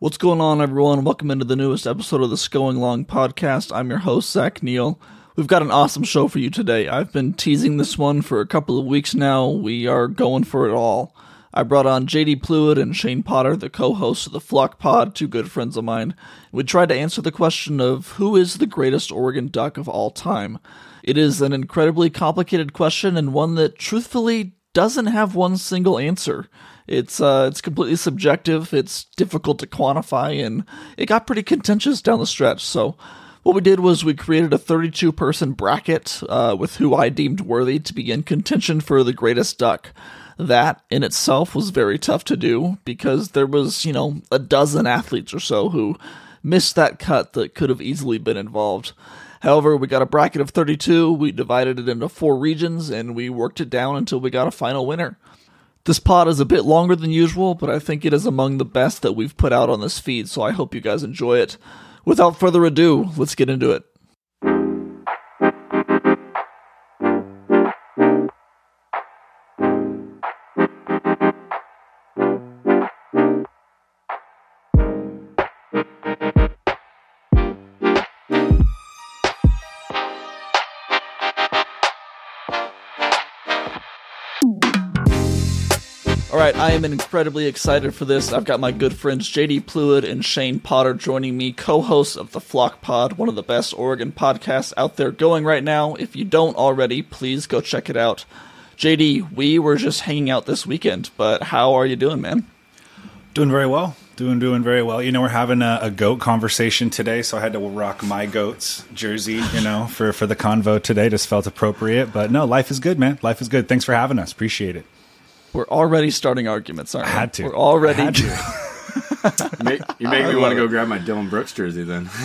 What's going on, everyone? Welcome into the newest episode of the Going Long podcast. I'm your host, Zach Neel. We've got an awesome show for you today. I've been teasing this one for a couple of weeks now. We are going for it all. I brought on JD Pluid and Shane Potter, the co hosts of the Flock Pod, two good friends of mine. We tried to answer the question of who is the greatest Oregon Duck of all time. It is an incredibly complicated question and one that truthfully doesn't have one single answer. It's uh, it's completely subjective. It's difficult to quantify, and it got pretty contentious down the stretch. So, what we did was we created a 32 person bracket uh, with who I deemed worthy to be in contention for the greatest duck. That in itself was very tough to do because there was, you know, a dozen athletes or so who missed that cut that could have easily been involved. However, we got a bracket of 32, we divided it into four regions, and we worked it down until we got a final winner. This pod is a bit longer than usual, but I think it is among the best that we've put out on this feed, so I hope you guys enjoy it. Without further ado, let's get into it. Right, I am incredibly excited for this. I've got my good friends JD Pluid and Shane Potter joining me, co hosts of the Flock Pod, one of the best Oregon podcasts out there going right now. If you don't already, please go check it out. JD, we were just hanging out this weekend, but how are you doing, man? Doing very well. Doing doing very well. You know, we're having a, a, goat conversation today, so I had to rock my goats jersey. You know, for for the convo today, just felt appropriate. But no, life is good, man. Life is good. Thanks for having us. Appreciate it. We're already starting arguments, aren't we? I had to. We're already. Had to. you make, you make me want to go grab my Dillon Brooks jersey then.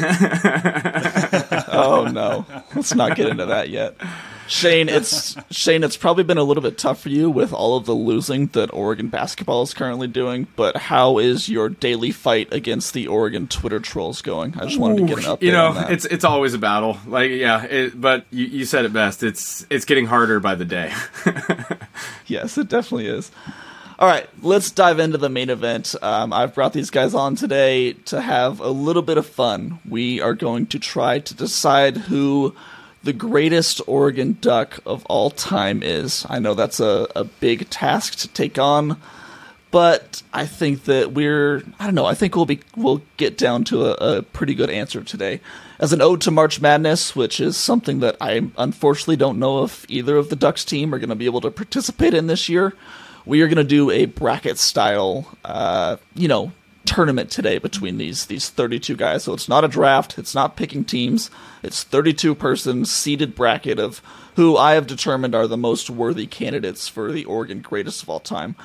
oh no, let's not get into that yet. Shane, it's Shane. It's probably been a little bit tough for you with all of the losing that Oregon basketball is currently doing. But how is your daily fight against the Oregon Twitter trolls going? I just wanted to get an update. You know, it's it's always a battle. Like, yeah, it, but you, you said it best. It's it's getting harder by the day. yes, it definitely is. All right, let's dive into the main event. Um, I've brought these guys on today to have a little bit of fun. We are going to try to decide who the greatest Oregon Duck of all time is. I know that's a, a big task to take on, but I think that we're I don't know, I think we'll be we'll get down to a, a pretty good answer today. As an ode to March Madness, which is something that I unfortunately don't know if either of the Ducks team are going to be able to participate in this year. We are going to do a bracket style, uh, you know, tournament today between these these 32 guys. So it's not a draft, it's not picking teams. It's 32 person seeded bracket of who I have determined are the most worthy candidates for the Oregon greatest of all time.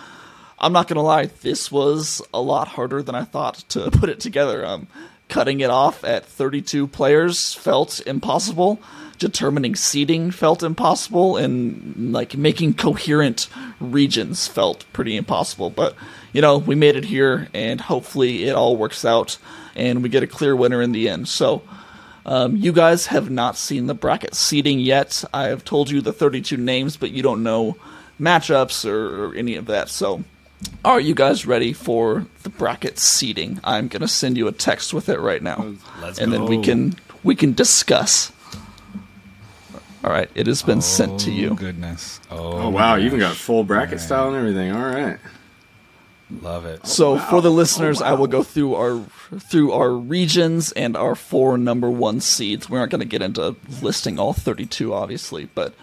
I'm not going to lie, this was a lot harder than I thought to put it together. Um, cutting it off at 32 players felt impossible determining seeding felt impossible and like making coherent regions felt pretty impossible. But you know we made it here and hopefully it all works out and we get a clear winner in the end. So um, you guys have not seen the bracket seeding yet. I have told you the 32 names but you don't know matchups or, or any of that. So are you guys ready for the bracket seeding i'm going to send you a text with it right now. Let's and go. then we can we can discuss all right, it has been oh, sent to you. Oh goodness. Oh, oh wow, you even got full bracket right. style and everything. All right. Love it. Oh, so oh, wow. for the listeners, oh, wow. I will go through our through our regions and our four number one seeds. We aren't going to get into listing all 32, obviously, but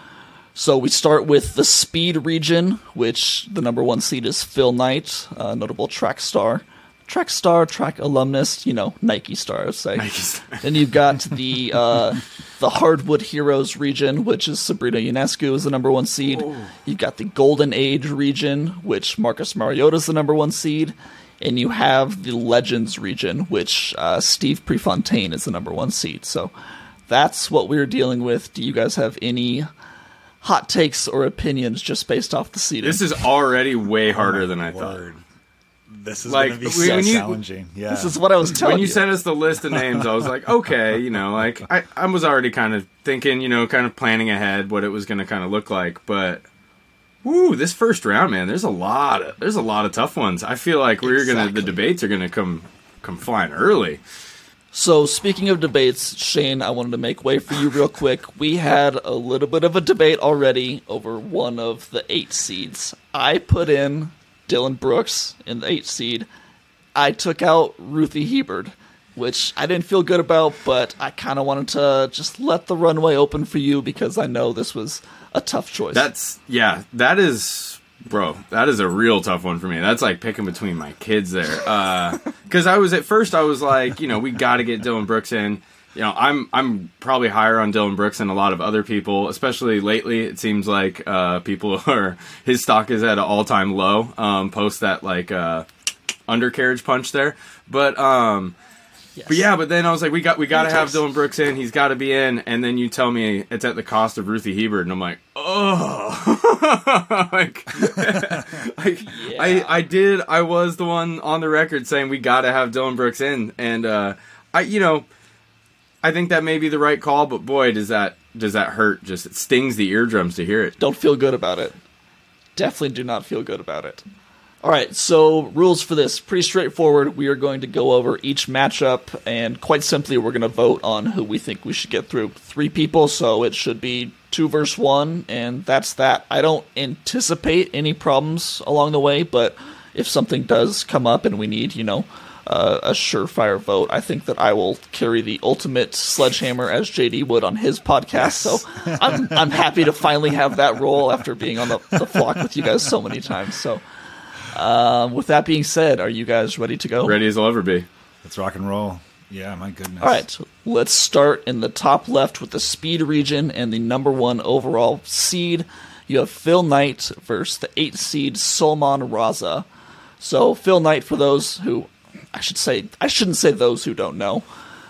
so we start with the speed region, which the number one seed is Phil Knight, a notable track star track star, track alumnus, you know, Nike star, I would say. Nike star. then you've got the uh, the Hardwood Heroes region, which is Sabrina Ionescu is the number one seed. Ooh. You've got the Golden Age region, which Marcus Mariota is the number one seed. And you have the Legends region, which uh, Steve Prefontaine is the number one seed. So that's what we're dealing with. Do you guys have any hot takes or opinions just based off the seeding? This is already way harder oh than I word. thought this is like, going to be so you, challenging. Yeah, this is what I was telling when you. you. sent us the list of names, I was like, okay, you know, like I, I was already kind of thinking, you know, kind of planning ahead what it was going to kind of look like, but. Woo, this first round, man. There's a lot of there's a lot of tough ones. I feel like we're exactly. gonna the debates are gonna come come flying early. So, speaking of debates, Shane, I wanted to make way for you real quick. We had a little bit of a debate already over one of the eight seeds. I put in Dillon Brooks in the eight seed. I took out Ruthie Hebard, which I didn't feel good about, but I kind of wanted to just let the runway open for you because I know this was a tough choice. That's yeah, that is bro, that is a real tough one for me. That's like picking between my kids there. Uh, because I was at first, I was like, you know, we got to get Dillon Brooks in. You know, I'm I'm probably higher on Dillon Brooks than a lot of other people, especially lately. It seems like uh, people are his stock is at an all time low. Um, post that like uh, undercarriage punch there, but um, Yes. but yeah, but then I was like, we got we got to have Dillon Brooks in. He's got to be in. And then you tell me it's at the cost of Ruthie Hebard, and I'm like, oh, like, like I I did. I was the one on the record saying we got to have Dillon Brooks in, and uh, I you know, I think that may be the right call, but boy, does that does that hurt? Just it stings the eardrums to hear it. don't feel good about it. Definitely do not feel good about it. All right, so rules for this pretty straightforward. We are going to go over each matchup, and quite simply, we're going to vote on who we think we should get through. Three people, so it should be two versus one, and that's that. I don't anticipate any problems along the way, but if something does come up and we need, you know, uh, a surefire vote, I think that I will carry the ultimate sledgehammer as JD would on his podcast. So I'm I'm happy to finally have that role after being on the, the flock with you guys so many times. So. Um, with that being said, are you guys ready to go? Ready as I'll ever be. Let's rock and roll. Yeah, my goodness. All right, let's start in the top left with the speed region and the number one overall seed. You have Phil Knight versus the eight seed Sulman Raza. So Phil Knight, for those who I should say, I shouldn't say those who don't know,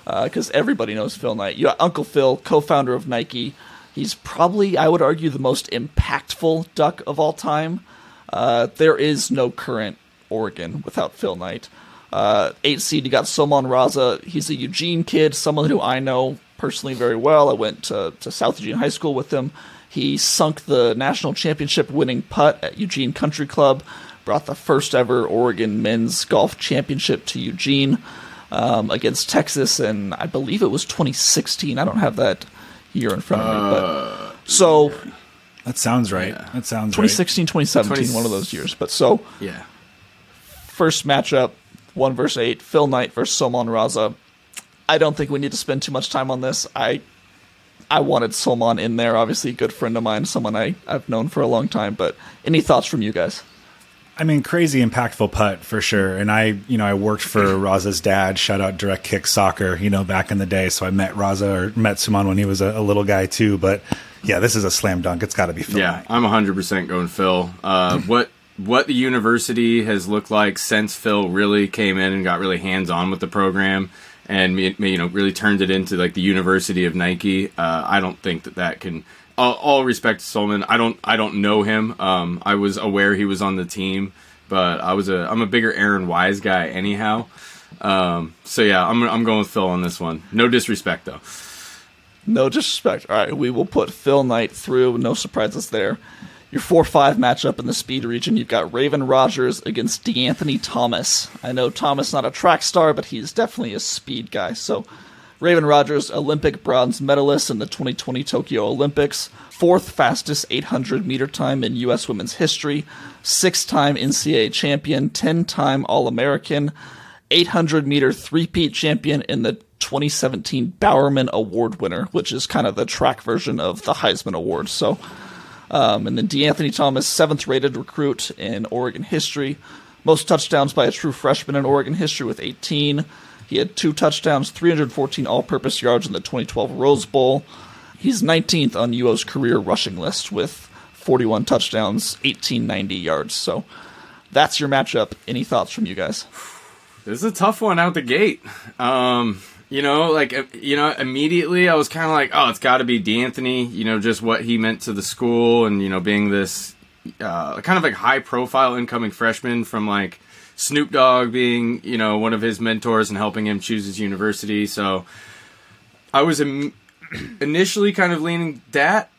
because everybody knows Phil Knight. You got Uncle Phil, co-founder of Nike. He's probably, I would argue, the most impactful duck of all time. Uh, there is no current Oregon without Phil Knight. Uh, eight seed, you got Sulman Raza. He's a Eugene kid, someone who I know personally very well. I went to, to South Eugene High School with him. He sunk the national championship winning putt at Eugene Country Club, brought the first ever Oregon men's golf championship to Eugene um, against Texas, and I believe it was 2016. I don't have that year in front of me, but so That sounds right. That sounds 2016, 2017, 20 one of those years. But so Yeah. first matchup, one versus eight, Phil Knight versus Sulman Raza. I don't think we need to spend too much time on this. I I wanted Sulman in there, obviously a good friend of mine, someone I, I've known for a long time, but any thoughts from you guys? I mean, crazy impactful putt for sure. And I, you know, I worked for Raza's dad. Shout out Direct Kick Soccer, you know, back in the day. So I met Raza or met Sulman when he was a, a little guy too. But yeah, this is a slam dunk. It's got to be Phil. Yeah, Knight. I'm 100% going Phil. Uh, what what the university has looked like since Phil really came in and got really hands on with the program and you know really turned it into like the University of Nike. Uh, I don't think that that can. All, all respect to Sulman, I don't I don't know him. Um, I was aware he was on the team, but I was a I'm a bigger Aaron Wise guy anyhow. Um, so yeah, I'm I'm going with Phil on this one. No disrespect though. No disrespect. All right, we will put Phil Knight through. No surprises there. Your 4 5 matchup in the speed region, you've got Raevyn Rogers against De'Anthony Thomas. I know Thomas not a track star, but he's definitely a speed guy. So, Raevyn Rogers, Olympic bronze medalist in the 2020 Tokyo Olympics, fourth fastest 800 meter time in U.S. women's history, six time NCAA champion, 10 time All American, 800 meter three-peat champion in the 2017 Bowerman Award winner, which is kind of the track version of the Heisman Award. So, um, and then De'Anthony Thomas, seventh rated recruit in Oregon history, most touchdowns by a true freshman in Oregon history with 18. He had two touchdowns, 314 all-purpose yards in the 2012 Rose Bowl. He's 19th on UO's career rushing list with 41 touchdowns, 1890 yards. So that's your matchup. Any thoughts from you guys? This is a tough one out the gate. Um, you know, like uh, you know, immediately I was kind of like, oh, it's got to be De'Anthony. You know, just what he meant to the school, and you know, being this uh, kind of like high profile incoming freshman from like Snoop Dogg being you know one of his mentors and helping him choose his university. So I was Im- initially kind of leaning that,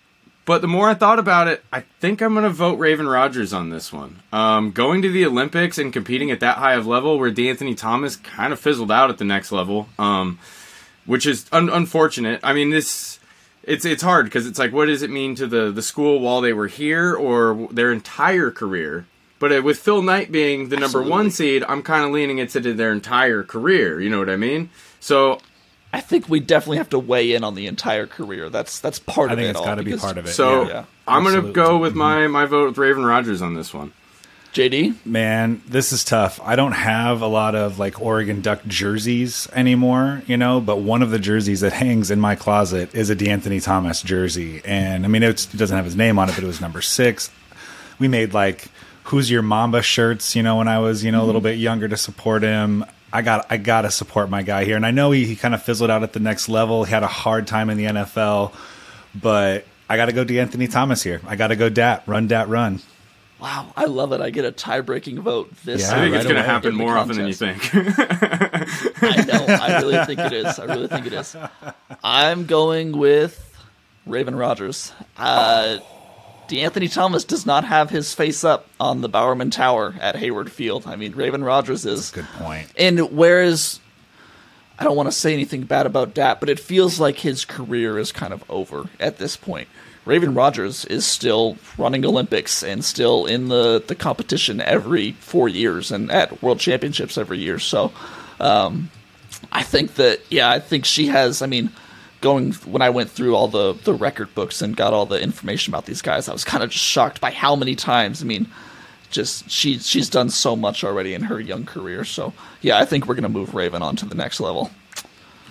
But the more I thought about it, I think I'm going to vote Raevyn Rogers on this one. Um, going to the Olympics and competing at that high of level, where De'Anthony Thomas kind of fizzled out at the next level, um, which is un- unfortunate. I mean, this it's it's hard because it's like, what does it mean to the the school while they were here or their entire career? But uh, with Phil Knight being the number Absolutely. one seed, I'm kind of leaning into their entire career. You know what I mean? So I think we definitely have to weigh in on the entire career. That's that's part I of think it. it's all, got to be part of it. So yeah. Yeah. I'm gonna go with my my vote with Raevyn Rogers on this one. JD. Man, this is tough. I don't have a lot of like Oregon Duck jerseys anymore, you know, but one of the jerseys that hangs in my closet is a De'Anthony Thomas jersey. And I mean, it's, it doesn't have his name on it, but it was number six. We made like Who's Your Mamba shirts, you know, when I was, you know, a little bit younger to support him. I got I got to support my guy here. And I know he, he kind of fizzled out at the next level. He had a hard time in the NFL, but I got to go De'Anthony Thomas here. I got to go Dat, run Dat, run. Wow, I love it. I get a tie-breaking vote this. Yeah, I think right it's going to happen in the more often than you think. I know. I really think it is. I really think it is. I'm going with Raevyn Rogers. Uh, De'Anthony Thomas does not have his face up on the Bowerman Tower at Hayward Field. I mean, Raevyn Rogers is. Good point. And whereas I don't want to say anything bad about that, but it feels like his career is kind of over at this point. Raevyn Rogers is still running Olympics and still in the, the competition every four years and at World Championships every year. So um, I think that, yeah, I think she has, I mean, going when I went through all the, the record books and got all the information about these guys, I was kind of just shocked by how many times, I mean, just she she's done so much already in her young career. So yeah, I think we're gonna move Raevyn on to the next level.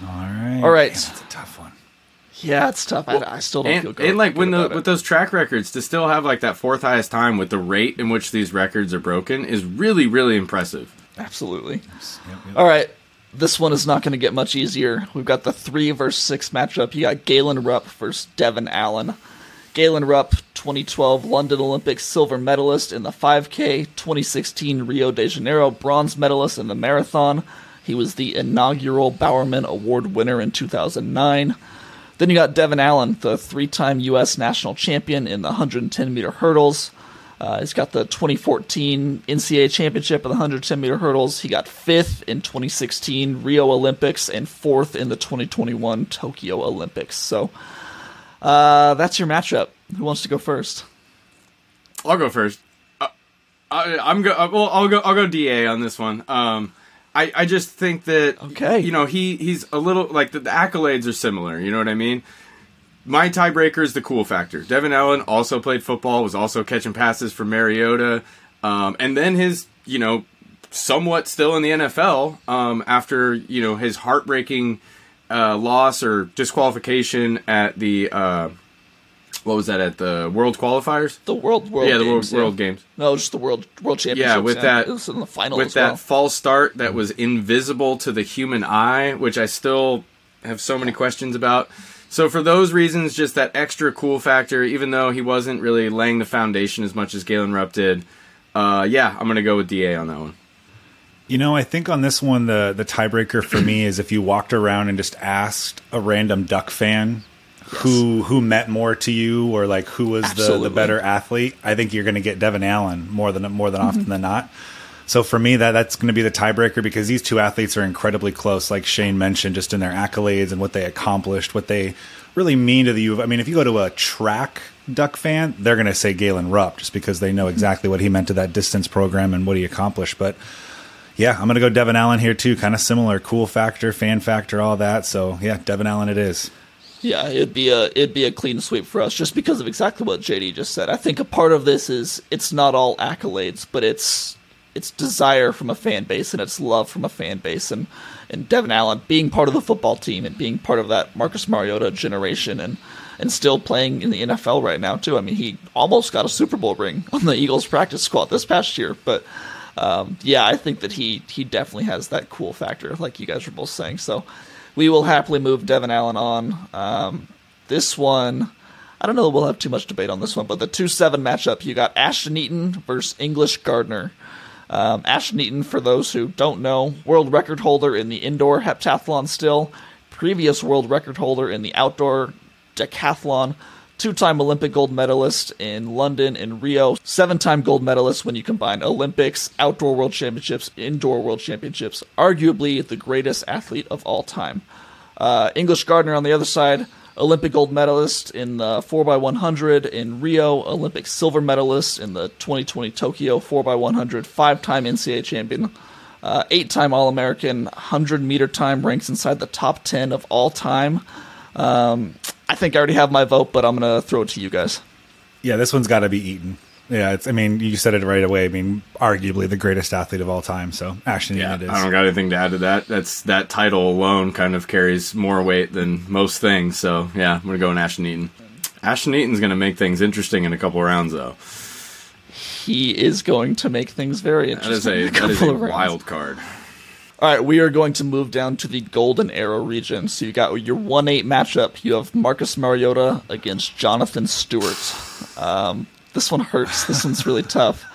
All right. All right. Man, that's a tough one. Yeah, it's tough. I, I still don't feel good. and like good when the it. with those track records to still have like that fourth highest time with the rate in which these records are broken is really really impressive. absolutely. Yep, yep. All right, this one is not going to get much easier. We've got the three versus six matchup. You got Galen Rupp versus Devin Allen. Galen Rupp, 2012 London Olympics silver medalist in the 5K, 2016 Rio de Janeiro bronze medalist in the marathon. He was the inaugural Bowerman Award winner in 2009. Then you got Devin Allen, the three time U.S. national champion in the 110 meter hurdles. Uh, he's got the 2014 NCAA championship in the 110 meter hurdles. He got fifth in 2016 Rio Olympics and fourth in the 2021 Tokyo Olympics. So uh, that's your matchup. Who wants to go first? I'll go first. Uh, I, I'm go. uh, Well, I'll go. I'll go Da on this one. Um, I I just think that Okay. you know he he's a little like the, the accolades are similar. You know what I mean? My tiebreaker is the cool factor. Devin Allen also played football, was also catching passes for Mariota, um, and then his you know somewhat still in the NFL um, after you know his heartbreaking uh, loss or disqualification at the uh, what was that at the World Qualifiers? The World World yeah, the Games, World, World Games. No, just the World World Championships. Yeah, with that- it was in the final with that well. false start that was invisible to the human eye, which I still have so many questions about. So for those reasons, just that extra cool factor, even though he wasn't really laying the foundation as much as Galen Rupp did. Uh, yeah, I'm gonna go with Da on that one. You know, I think on this one, the the tiebreaker for me is if you walked around and just asked a random Duck fan who who meant more to you or like who was the, Absolutely. the better athlete, I think you're going to get Devin Allen more than more than often than not. So for me, that that's going to be the tiebreaker because these two athletes are incredibly close, like Shane mentioned, just in their accolades and what they accomplished, what they really mean to the U. I mean, if you go to a track Duck fan, they're going to say Galen Rupp just because they know exactly what he meant to that distance program and what he accomplished. But yeah, I'm going to go Devin Allen here too. Kind of similar, cool factor, fan factor, all that. So yeah, Devin Allen it is. Yeah, it'd be a it'd be a clean sweep for us just because of exactly what JD just said. I think a part of this is it's not all accolades, but it's it's desire from a fan base and it's love from a fan base and and Devin Allen being part of the football team and being part of that Marcus Mariota generation and and still playing in the NFL right now too. I mean, he almost got a Super Bowl ring on the Eagles practice squad this past year, but um, yeah, I think that he he definitely has that cool factor, like you guys were both saying. So we will happily move Devin Allen on. Um, this one, I don't know we'll have too much debate on this one, but the 2 7 matchup, you got Ashton Eaton versus English Gardner. Um, Ashton Eaton, for those who don't know, world record holder in the indoor heptathlon still, previous world record holder in the outdoor decathlon, two time Olympic gold medalist in London and Rio, seven time gold medalist when you combine Olympics, outdoor world championships, indoor world championships, arguably the greatest athlete of all time. Uh, English Gardner on the other side, Olympic gold medalist in the 4x100 in Rio, Olympic silver medalist in the 2020 Tokyo 4x100, five time NCAA champion, uh, eight time All American, 100 meter time, ranks inside the top 10 of all time. Um, I think I already have my vote, but I'm going to throw it to you guys. Yeah, this one's got to be Eaton. Yeah, it's. I mean, you said it right away. I mean, arguably the greatest athlete of all time. So Ashton Yeah, Eaton it is. I don't got anything to add to that. That's that title alone kind of carries more weight than most things. So yeah, I'm gonna go in Ashton Eaton. Ashton Eaton's gonna make things interesting in a couple rounds, though. He is going to make things very interesting. That is interesting. a in that is couple a of rounds. wild card. All right, we are going to move down to the Golden Arrow region. So you got your one eight matchup. You have Marcus Mariota against Jonathan Stewart. Um, this one hurts. This one's really tough.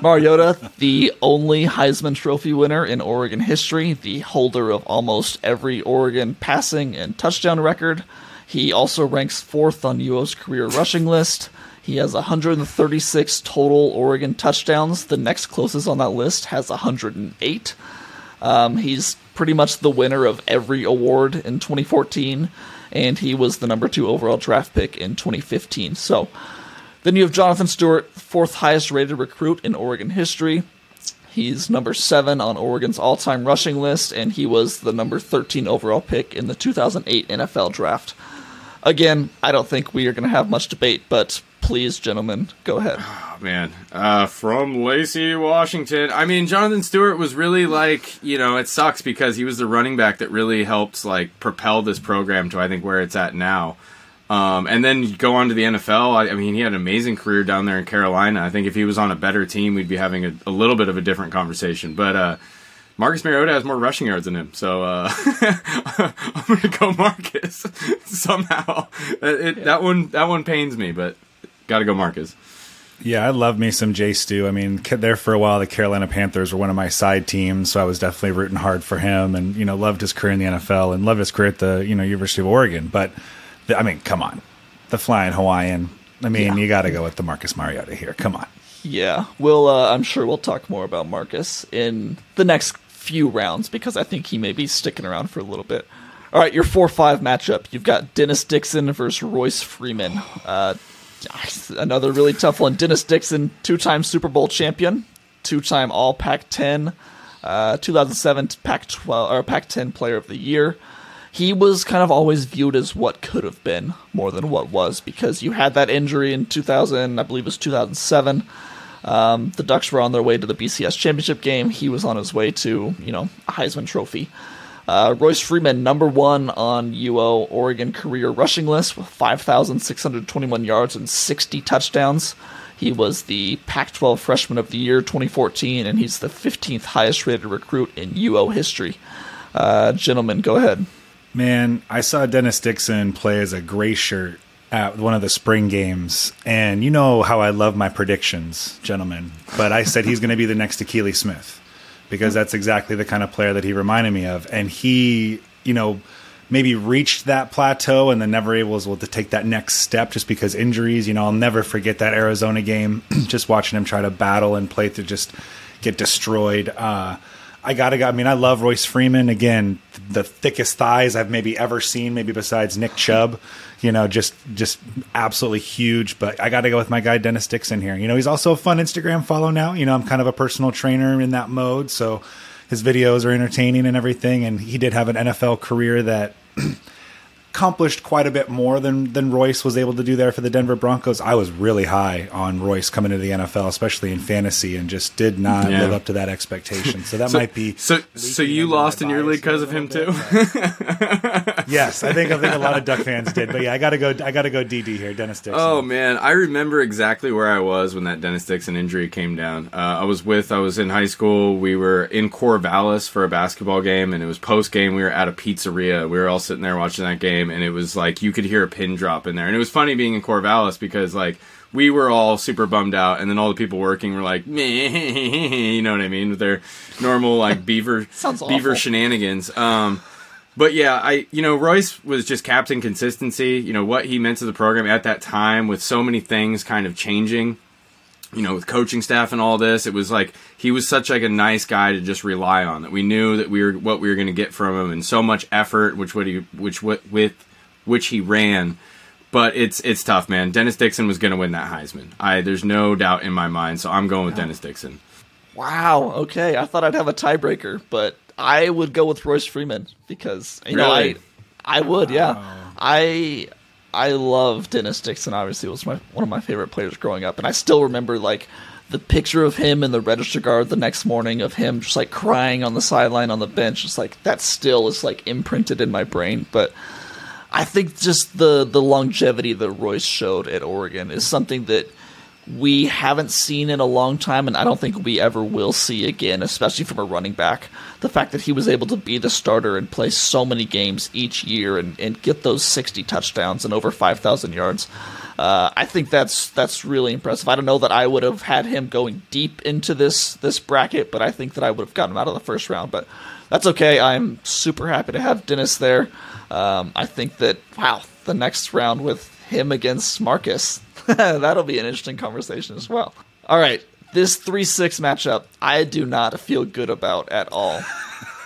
Mariota, the only Heisman Trophy winner in Oregon history, the holder of almost every Oregon passing and touchdown record. He also ranks fourth on UO's career rushing list. He has 136 total Oregon touchdowns. The next closest on that list has 108. Um, he's pretty much the winner of every award in 2014, and he was the number two overall draft pick in 2015. So then you have Jonathan Stewart, fourth highest rated recruit in Oregon history. He's number seven on Oregon's all time rushing list, and he was the number 13 overall pick in the 2008 NFL draft. Again, I don't think we are going to have much debate, but please, gentlemen, go ahead. Oh, man, uh, from Lacey, Washington. I mean, Jonathan Stewart was really like, you know, it sucks because he was the running back that really helped like propel this program to I think where it's at now. Um, and then go on to the NFL. I, I mean, he had an amazing career down there in Carolina. I think if he was on a better team, we'd be having a, a little bit of a different conversation. But uh, Marcus Mariota has more rushing yards than him, so uh, I'm gonna go Marcus somehow. It, it, That one, that one pains me, but got to go Marcus. Yeah, I love me some Jay Stu. I mean, there for a while, the Carolina Panthers were one of my side teams, so I was definitely rooting hard for him, and you know, loved his career in the NFL and loved his career at the you know University of Oregon. But I mean, come on, the flying Hawaiian. I mean, Yeah. you got to go with the Marcus Mariota here. Come on. Yeah, we'll. Uh, I'm sure we'll talk more about Marcus in the next few rounds because I think he may be sticking around for a little bit. All right, your four-five matchup. You've got Dennis Dixon versus Royce Freeman. Uh, another really tough one. Dennis Dixon, two-time Super Bowl champion, two-time All Pac-10, uh, 2007 Pac-12 or Pac-10 Player of the Year. He was kind of always viewed as what could have been more than what was because you had that injury in 2000, I believe it was 2007. Um, the Ducks were on their way to the BCS championship game. He was on his way to, you know, a Heisman Trophy. Uh, Royce Freeman, number one on UO Oregon career rushing list with 5,621 yards and 60 touchdowns. He was the Pac 12 Freshman of the Year 2014, and he's the 15th highest rated recruit in UO history. Uh, gentlemen, go ahead. Man, I saw Dennis Dixon play as a gray shirt at one of the spring games, and you know how I love my predictions, gentlemen. But I said he's going to be the next Akili Smith because that's exactly the kind of player that he reminded me of, and he, you know, maybe reached that plateau and then never able was able to take that next step just because injuries. You know, I'll never forget that Arizona game, just watching him try to battle and play to just get destroyed. Uh, I gotta go. I mean, I love Royce Freeman. Again, the thickest thighs I've maybe ever seen, maybe besides Nick Chubb. You know, just just absolutely huge. But I gotta go with my guy Dennis Dixon here. You know, he's also a fun Instagram follow now. You know, I'm kind of a personal trainer in that mode, so his videos are entertaining and everything. And he did have an NFL career that accomplished quite a bit more than than Royce was able to do there for the Denver Broncos. I was really high on Royce coming into the NFL, especially in fantasy, and just did not Yeah. live up to that expectation. So that So, might be so. So you lost in your league because of him little too. yes. I think I think a lot of Duck fans did, but yeah, I gotta go. I gotta go. DD here, Dennis Dixon. Oh man, I remember exactly where I was when that Dennis Dixon injury came down. Uh, I was with, I was in high school. We were in Corvallis for a basketball game, and it was post game. We were at a pizzeria. We were all sitting there watching that game, and it was like you could hear a pin drop in there. And it was funny being in Corvallis because like we were all super bummed out, and then all the people working were like, you know what I mean, with their normal like beaver beaver awful. shenanigans. Um, but yeah, I you know Royce was just captain consistency. You know what he meant to the program at that time, with so many things kind of changing. You know, with coaching staff and all this, it was like he was such like a nice guy to just rely on. That we knew that we were what we were going to get from him, and so much effort, which what he which what with which he ran. But it's it's tough, man. Dennis Dixon was going to win that Heisman. I there's no doubt in my mind. So I'm going with Dennis Dixon. Wow. Okay, I thought I'd have a tiebreaker, but I would go with Royce Freeman because you know Really? I I would yeah oh. I I love Dennis Dixon. Obviously, was my one of my favorite players growing up, and I still remember like the picture of him in the register guard the next morning of him just like crying on the sideline on the bench. Just like that still is like imprinted in my brain, but. I think just the the longevity that Royce showed at Oregon is something that we haven't seen in a long time, and I don't think we ever will see again, especially from a running back. The fact that he was able to be the starter and play so many games each year and, and get those 60 touchdowns and over 5,000 yards, uh, I think that's that's really impressive. I don't know that I would have had him going deep into this this bracket, but I think that I would have gotten him out of the first round. But that's okay. I'm super happy to have Dennis there. Um, I think that wow, the next round with him against Marcus, that'll be an interesting conversation as well. All right, this three six matchup, I do not feel good about at all.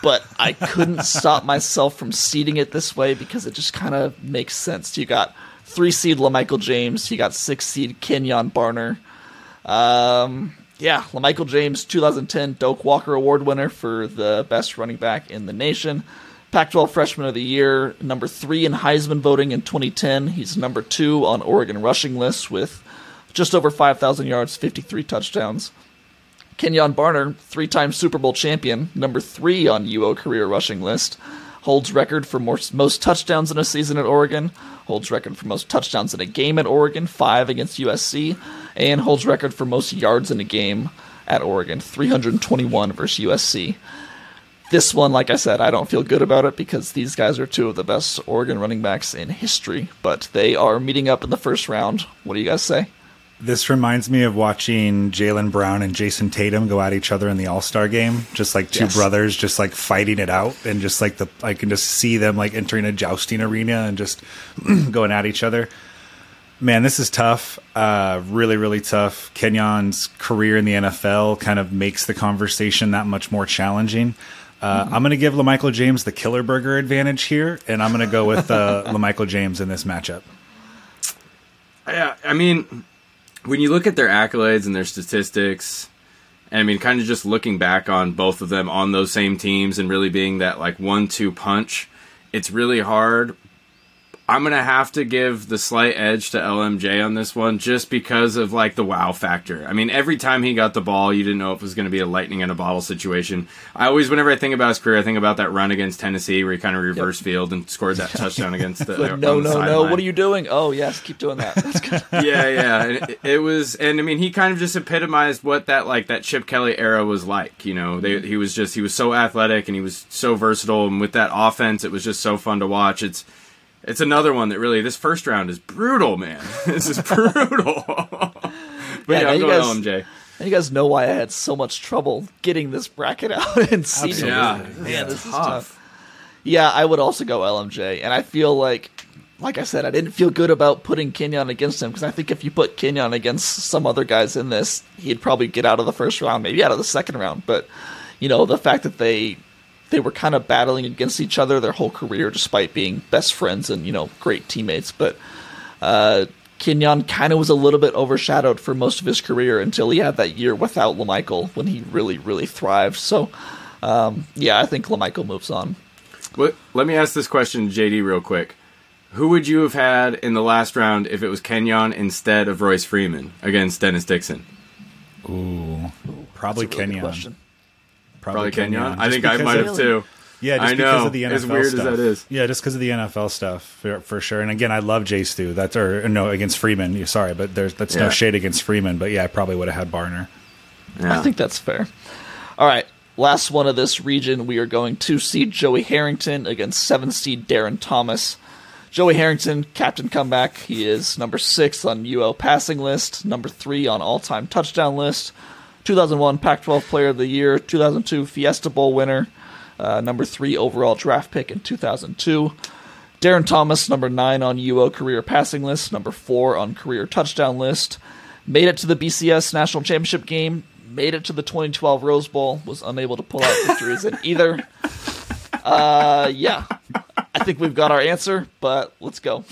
But I couldn't stop myself from seeding it this way because it just kind of makes sense. You got three seed LaMichael James, you got six seed Kenjon Barner. Um, yeah, LaMichael James, 2010 Doak Walker Award winner for the best running back in the nation. Pac 12 Freshman of the Year, number three in Heisman voting in 2010. He's number two on Oregon rushing lists with just over 5,000 yards, 53 touchdowns. Kenjon Barner, three time Super Bowl champion, number three on UO career rushing list, holds record for most, most touchdowns in a season at Oregon, holds record for most touchdowns in a game at Oregon, five against USC, and holds record for most yards in a game at Oregon, 321 versus USC. This one, like I said, I don't feel good about it because these guys are two of the best Oregon running backs in history, but they are meeting up in the first round. What do you guys say? This reminds me of watching Jaylen Brown and Jayson Tatum go at each other in the All Star game, just like two Yes. brothers, just like fighting it out, and just like the I can just see them like entering a jousting arena and just going at each other. Man, this is tough. Uh, really, really tough. Kenjon's career in the NFL kind of makes the conversation that much more challenging. Uh, I'm going to give LaMichael James the killer burger advantage here, and I'm going to go with uh, LaMichael James in this matchup. Yeah, I mean, when you look at their accolades and their statistics, and I mean, kind of just looking back on both of them on those same teams and really being that like one-two punch, it's really hard. I'm gonna have to give the slight edge to LMJ on this one, just because of like the wow factor. I mean, every time he got the ball, you didn't know if it was going to be a lightning in a bottle situation. I always, whenever I think about his career, I think about that run against Tennessee where he kind of reverse field and scored that touchdown against the. Like, no, the no, no. sideline What are you doing? Oh, yes, keep doing that. That's good. yeah, yeah. And It, it was, and I mean, he kind of just epitomized what that like that Chip Kelly era was like. You know, they, he was just he was so athletic and he was so versatile, and with that offense, it was just so fun to watch. It's it's another one that really this first round is brutal, man. this is brutal. but Yeah, yeah, I'm you going guys- LMJ. And you guys know why I had so much trouble getting this bracket out and seeding it. Absolutely. Man, Yeah, this is tough. tough. Yeah, I would also go LMJ, and I feel like, like I said, I didn't feel good about putting Kenjon against him because I think if you put Kenjon against some other guys in this, he'd probably get out of the first round, maybe out of the second round. But you know, the fact that they they were kind of battling against each other their whole career, despite being best friends and you know great teammates, but uh, Kenjon kind of was a little bit overshadowed for most of his career until he had that year without Lamichael when he really, really thrived. So, um, yeah, I think Lamichael moves on. What, let me ask this question, to JD, real quick. Who would you have had in the last round if it was Kenjon instead of Royce Freeman against Dennis Dixon? Ooh, probably That's a really good Kenjon. Question. Probably Kenjon. I think I might have too. Yeah, just I because know. of the NFL As weird as stuff. that is. Yeah, just because of the NFL stuff for, for sure. And again, I love Jay Stu. That's or no against Freeman. Sorry, but there's that's no shade against Freeman. But yeah, I probably would have had Barner. Yeah. I think that's fair. All right, last one of this region. We are going to seed Joey Harrington against seven seed Darron Thomas. Joey Harrington, captain comeback. He is number six on UO passing list, number three on all time touchdown list, 2001 Pac 12 Player of the Year, 2002 Fiesta Bowl winner, uh, number three overall draft pick in 2002. Darron Thomas, number nine on UO career passing list, number four on career touchdown list. Made it to the BCS national championship game, made it to the 2012 Rose Bowl, was unable to pull out victories in either. Uh, yeah, I think we've got our answer, but let's go.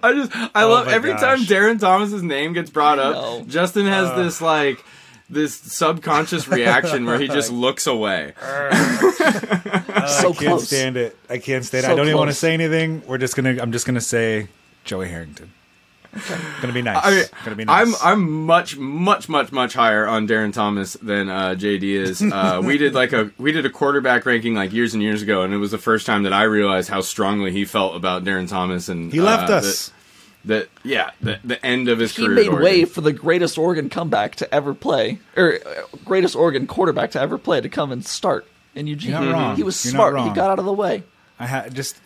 I just I Oh love every gosh. time Darron Thomas's name gets brought up. Justin has this like this subconscious reaction where he just looks away. so I can't close. stand it. I can't stand it. I don't even want to say anything. We're just gonna. I'm just gonna say Joey Harrington. Gonna be nice. I, Gonna be nice. I'm I'm much much much much higher on Darron Thomas than uh, JD is. Uh, we did like a we did a quarterback ranking like years and years ago, and it was the first time that I realized how strongly he felt about Darron Thomas. And he left uh, us. That, that yeah, the, the end of his He career. made at Oregon. way for the greatest Oregon comeback to ever play, or uh, greatest Oregon quarterback to ever play to come and start in Eugene. You're not wrong. He was You're not smart. He got out of the way. I had just.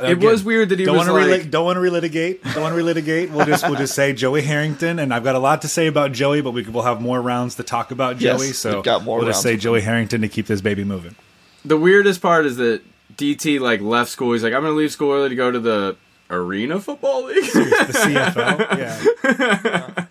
It was weird that he don't was wanna like- reli- don't want to relitigate. Don't want to relitigate. We'll just we'll just say Joey Harrington, and I've got a lot to say about Joey, but we we'll have more rounds to talk about Yes, Joey. So we've got more we'll just say Joey Harrington to keep this baby moving. The weirdest part is that DT like left school. He's like, I'm gonna leave school early to go to the Arena Football League. The CFL, yeah.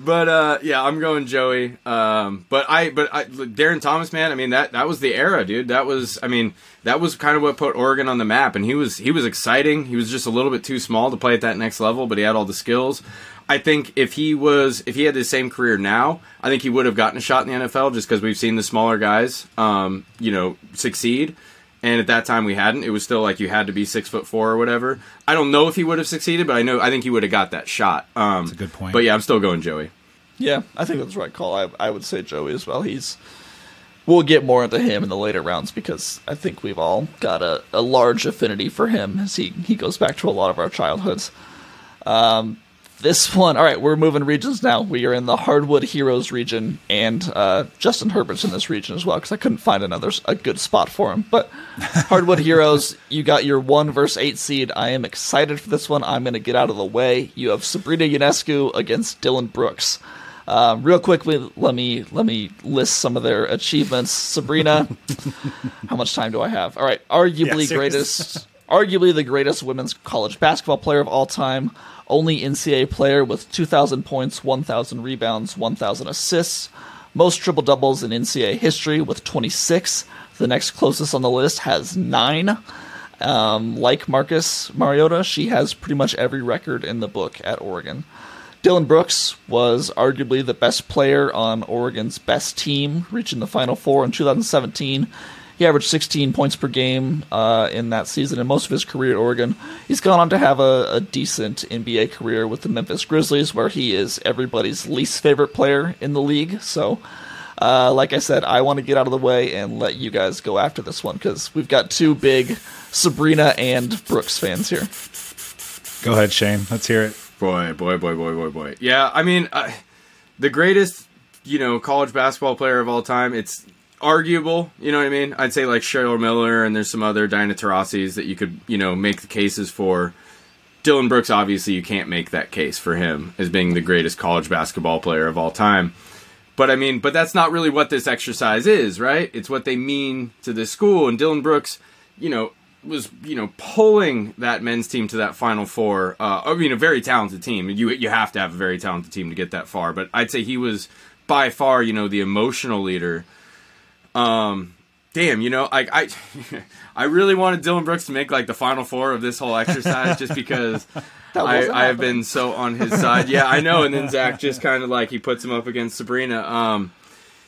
but uh, yeah, I'm going Joey. Um, but I, but I, Darron Thomas, man. I mean that that was the era, dude. That was, I mean, that was kind of what put Oregon on the map. And he was he was exciting. He was just a little bit too small to play at that next level, but he had all the skills. I think if he was if he had the same career now, I think he would have gotten a shot in the NFL just because we've seen the smaller guys, um, you know, succeed. And at that time we hadn't. It was still like you had to be six foot four or whatever. I don't know if he would have succeeded, but I know I think he would have got that shot. Um, That's a good point. But yeah, I'm still going Joey. Yeah, I think that's the right call. I, I would say Joey as well. He's. We'll get more into him in the later rounds because I think we've all got a, a large affinity for him as he, he goes back to a lot of our childhoods. Um, this one, all right, we're moving regions now. We are in the Hardwood Heroes region, and uh, Justin Herbert's in this region as well because I couldn't find another a good spot for him. But Hardwood Heroes, you got your one versus eight seed. I am excited for this one. I'm going to get out of the way. You have Sabrina Ionescu against Dillon Brooks. Um, real quickly, let me let me list some of their achievements. Sabrina, how much time do I have? All right, arguably Yeah, greatest, arguably the greatest women's college basketball player of all time. Only NCAA player with 2,000 points, 1,000 rebounds, 1,000 assists. Most triple doubles in NCAA history with 26. The next closest on the list has nine. Um, like Marcus Mariota, she has pretty much every record in the book at Oregon. Dillon Brooks was arguably the best player on Oregon's best team, reaching the Final Four in 2017. He averaged 16 points per game uh, in that season and most of his career at Oregon. He's gone on to have a, a decent NBA career with the Memphis Grizzlies, where he is everybody's least favorite player in the league. So, uh, like I said, I want to get out of the way and let you guys go after this one because we've got two big Sabrina and Brooks fans here. Go ahead, Shane. Let's hear it. Boy, boy, boy, boy, boy, boy. Yeah, I mean, uh, the greatest, you know, college basketball player of all time. It's arguable. You know what I mean? I'd say like Cheryl Miller, and there's some other Diana Taurasi's that you could, you know, make the cases for. Dillon Brooks, obviously, you can't make that case for him as being the greatest college basketball player of all time. But I mean, but that's not really what this exercise is, right? It's what they mean to this school. And Dillon Brooks, you know, was you know pulling that men's team to that Final Four. Uh, I mean, a very talented team. You you have to have a very talented team to get that far. But I'd say he was by far, you know, the emotional leader. Um, damn, you know, I I I really wanted Dillon Brooks to make like the Final Four of this whole exercise, just because. I, I have been so on his side. Yeah, I know. And then Zach just kind of like he puts him up against Sabrina. Um,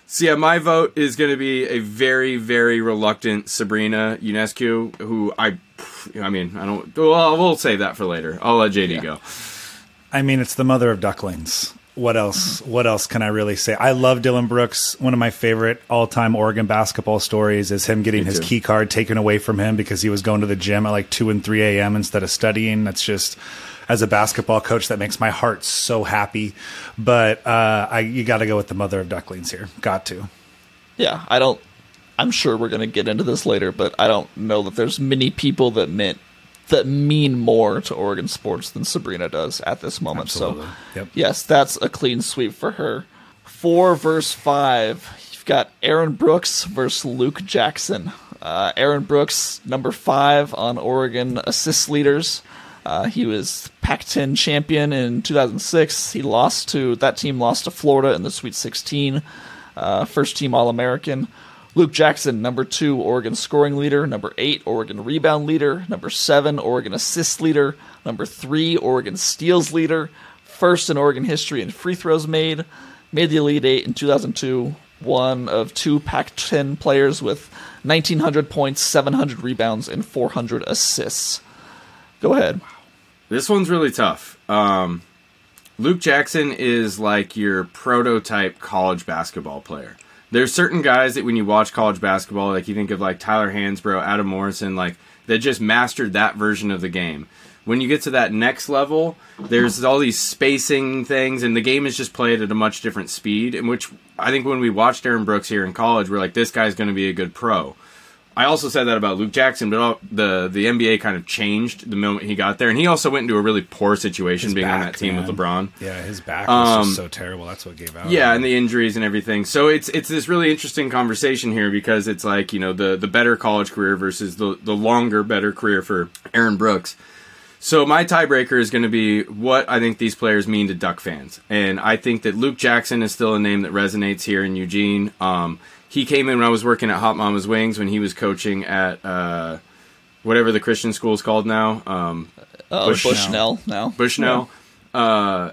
so yeah, my vote is going to be a very, very reluctant Sabrina Ionescu, who I, I mean, I don't. Well, we'll save that for later. I'll let JD go. I mean, it's the mother of ducklings. What else? What else can I really say? I love Dillon Brooks. One of my favorite all-time Oregon basketball stories is him getting Me his too. key card taken away from him because he was going to the gym at like two and three a.m. instead of studying. That's just, as a basketball coach, that makes my heart so happy. But uh, I, you got to go with the mother of ducklings here. Got to. yeah, I don't. I'm sure we're going to get into this later, but I don't know that there's many people that meant that mean more to Oregon sports than Sabrina does at this moment. Absolutely. So, Yep. yes, that's a clean sweep for her. Four verse five. You've got Aaron Brooks versus Luke Jackson. Uh, Aaron Brooks, number five on Oregon assist leaders. Uh, he was Pac-10 champion in 2006. He lost to that team lost to Florida in the Sweet 16. Uh, first team All American. Luke Jackson, number two, Oregon scoring leader. Number eight, Oregon rebound leader. Number seven, Oregon assist leader. Number three, Oregon steals leader. First in Oregon history in free throws made. Made the Elite Eight in 2002. One of two Pac 10 players with 1,900 points, 700 rebounds, and 400 assists. Go ahead. This one's really tough. Um, Luke Jackson is like your prototype college basketball player. There's certain guys that when you watch college basketball, like you think of like Tyler Hansbrough, Adam Morrison, like that just mastered that version of the game. When you get to that next level, there's all these spacing things, and the game is just played at a much different speed. In which I think when we watched Aaron Brooks here in college, we're like, this guy's going to be a good pro. I also said that about Luke Jackson, but all, the the NBA kind of changed the moment he got there, and he also went into a really poor situation His being on that team man. with LeBron. Yeah, his back was Um, just so terrible. That's what gave out. Yeah, and the injuries and everything. So it's it's this really interesting conversation here because it's like you know the the better college career versus the the longer better career for Aaron Brooks. So my tiebreaker is going to be what I think these players mean to Duck fans, and I think that Luke Jackson is still a name that resonates here in Eugene. Um, he came in when I was working at Hot Mama's Wings when he was coaching at uh, whatever the Christian school is called now. Um, Oh, Bushnell. Bushnell now. Bushnell. Uh,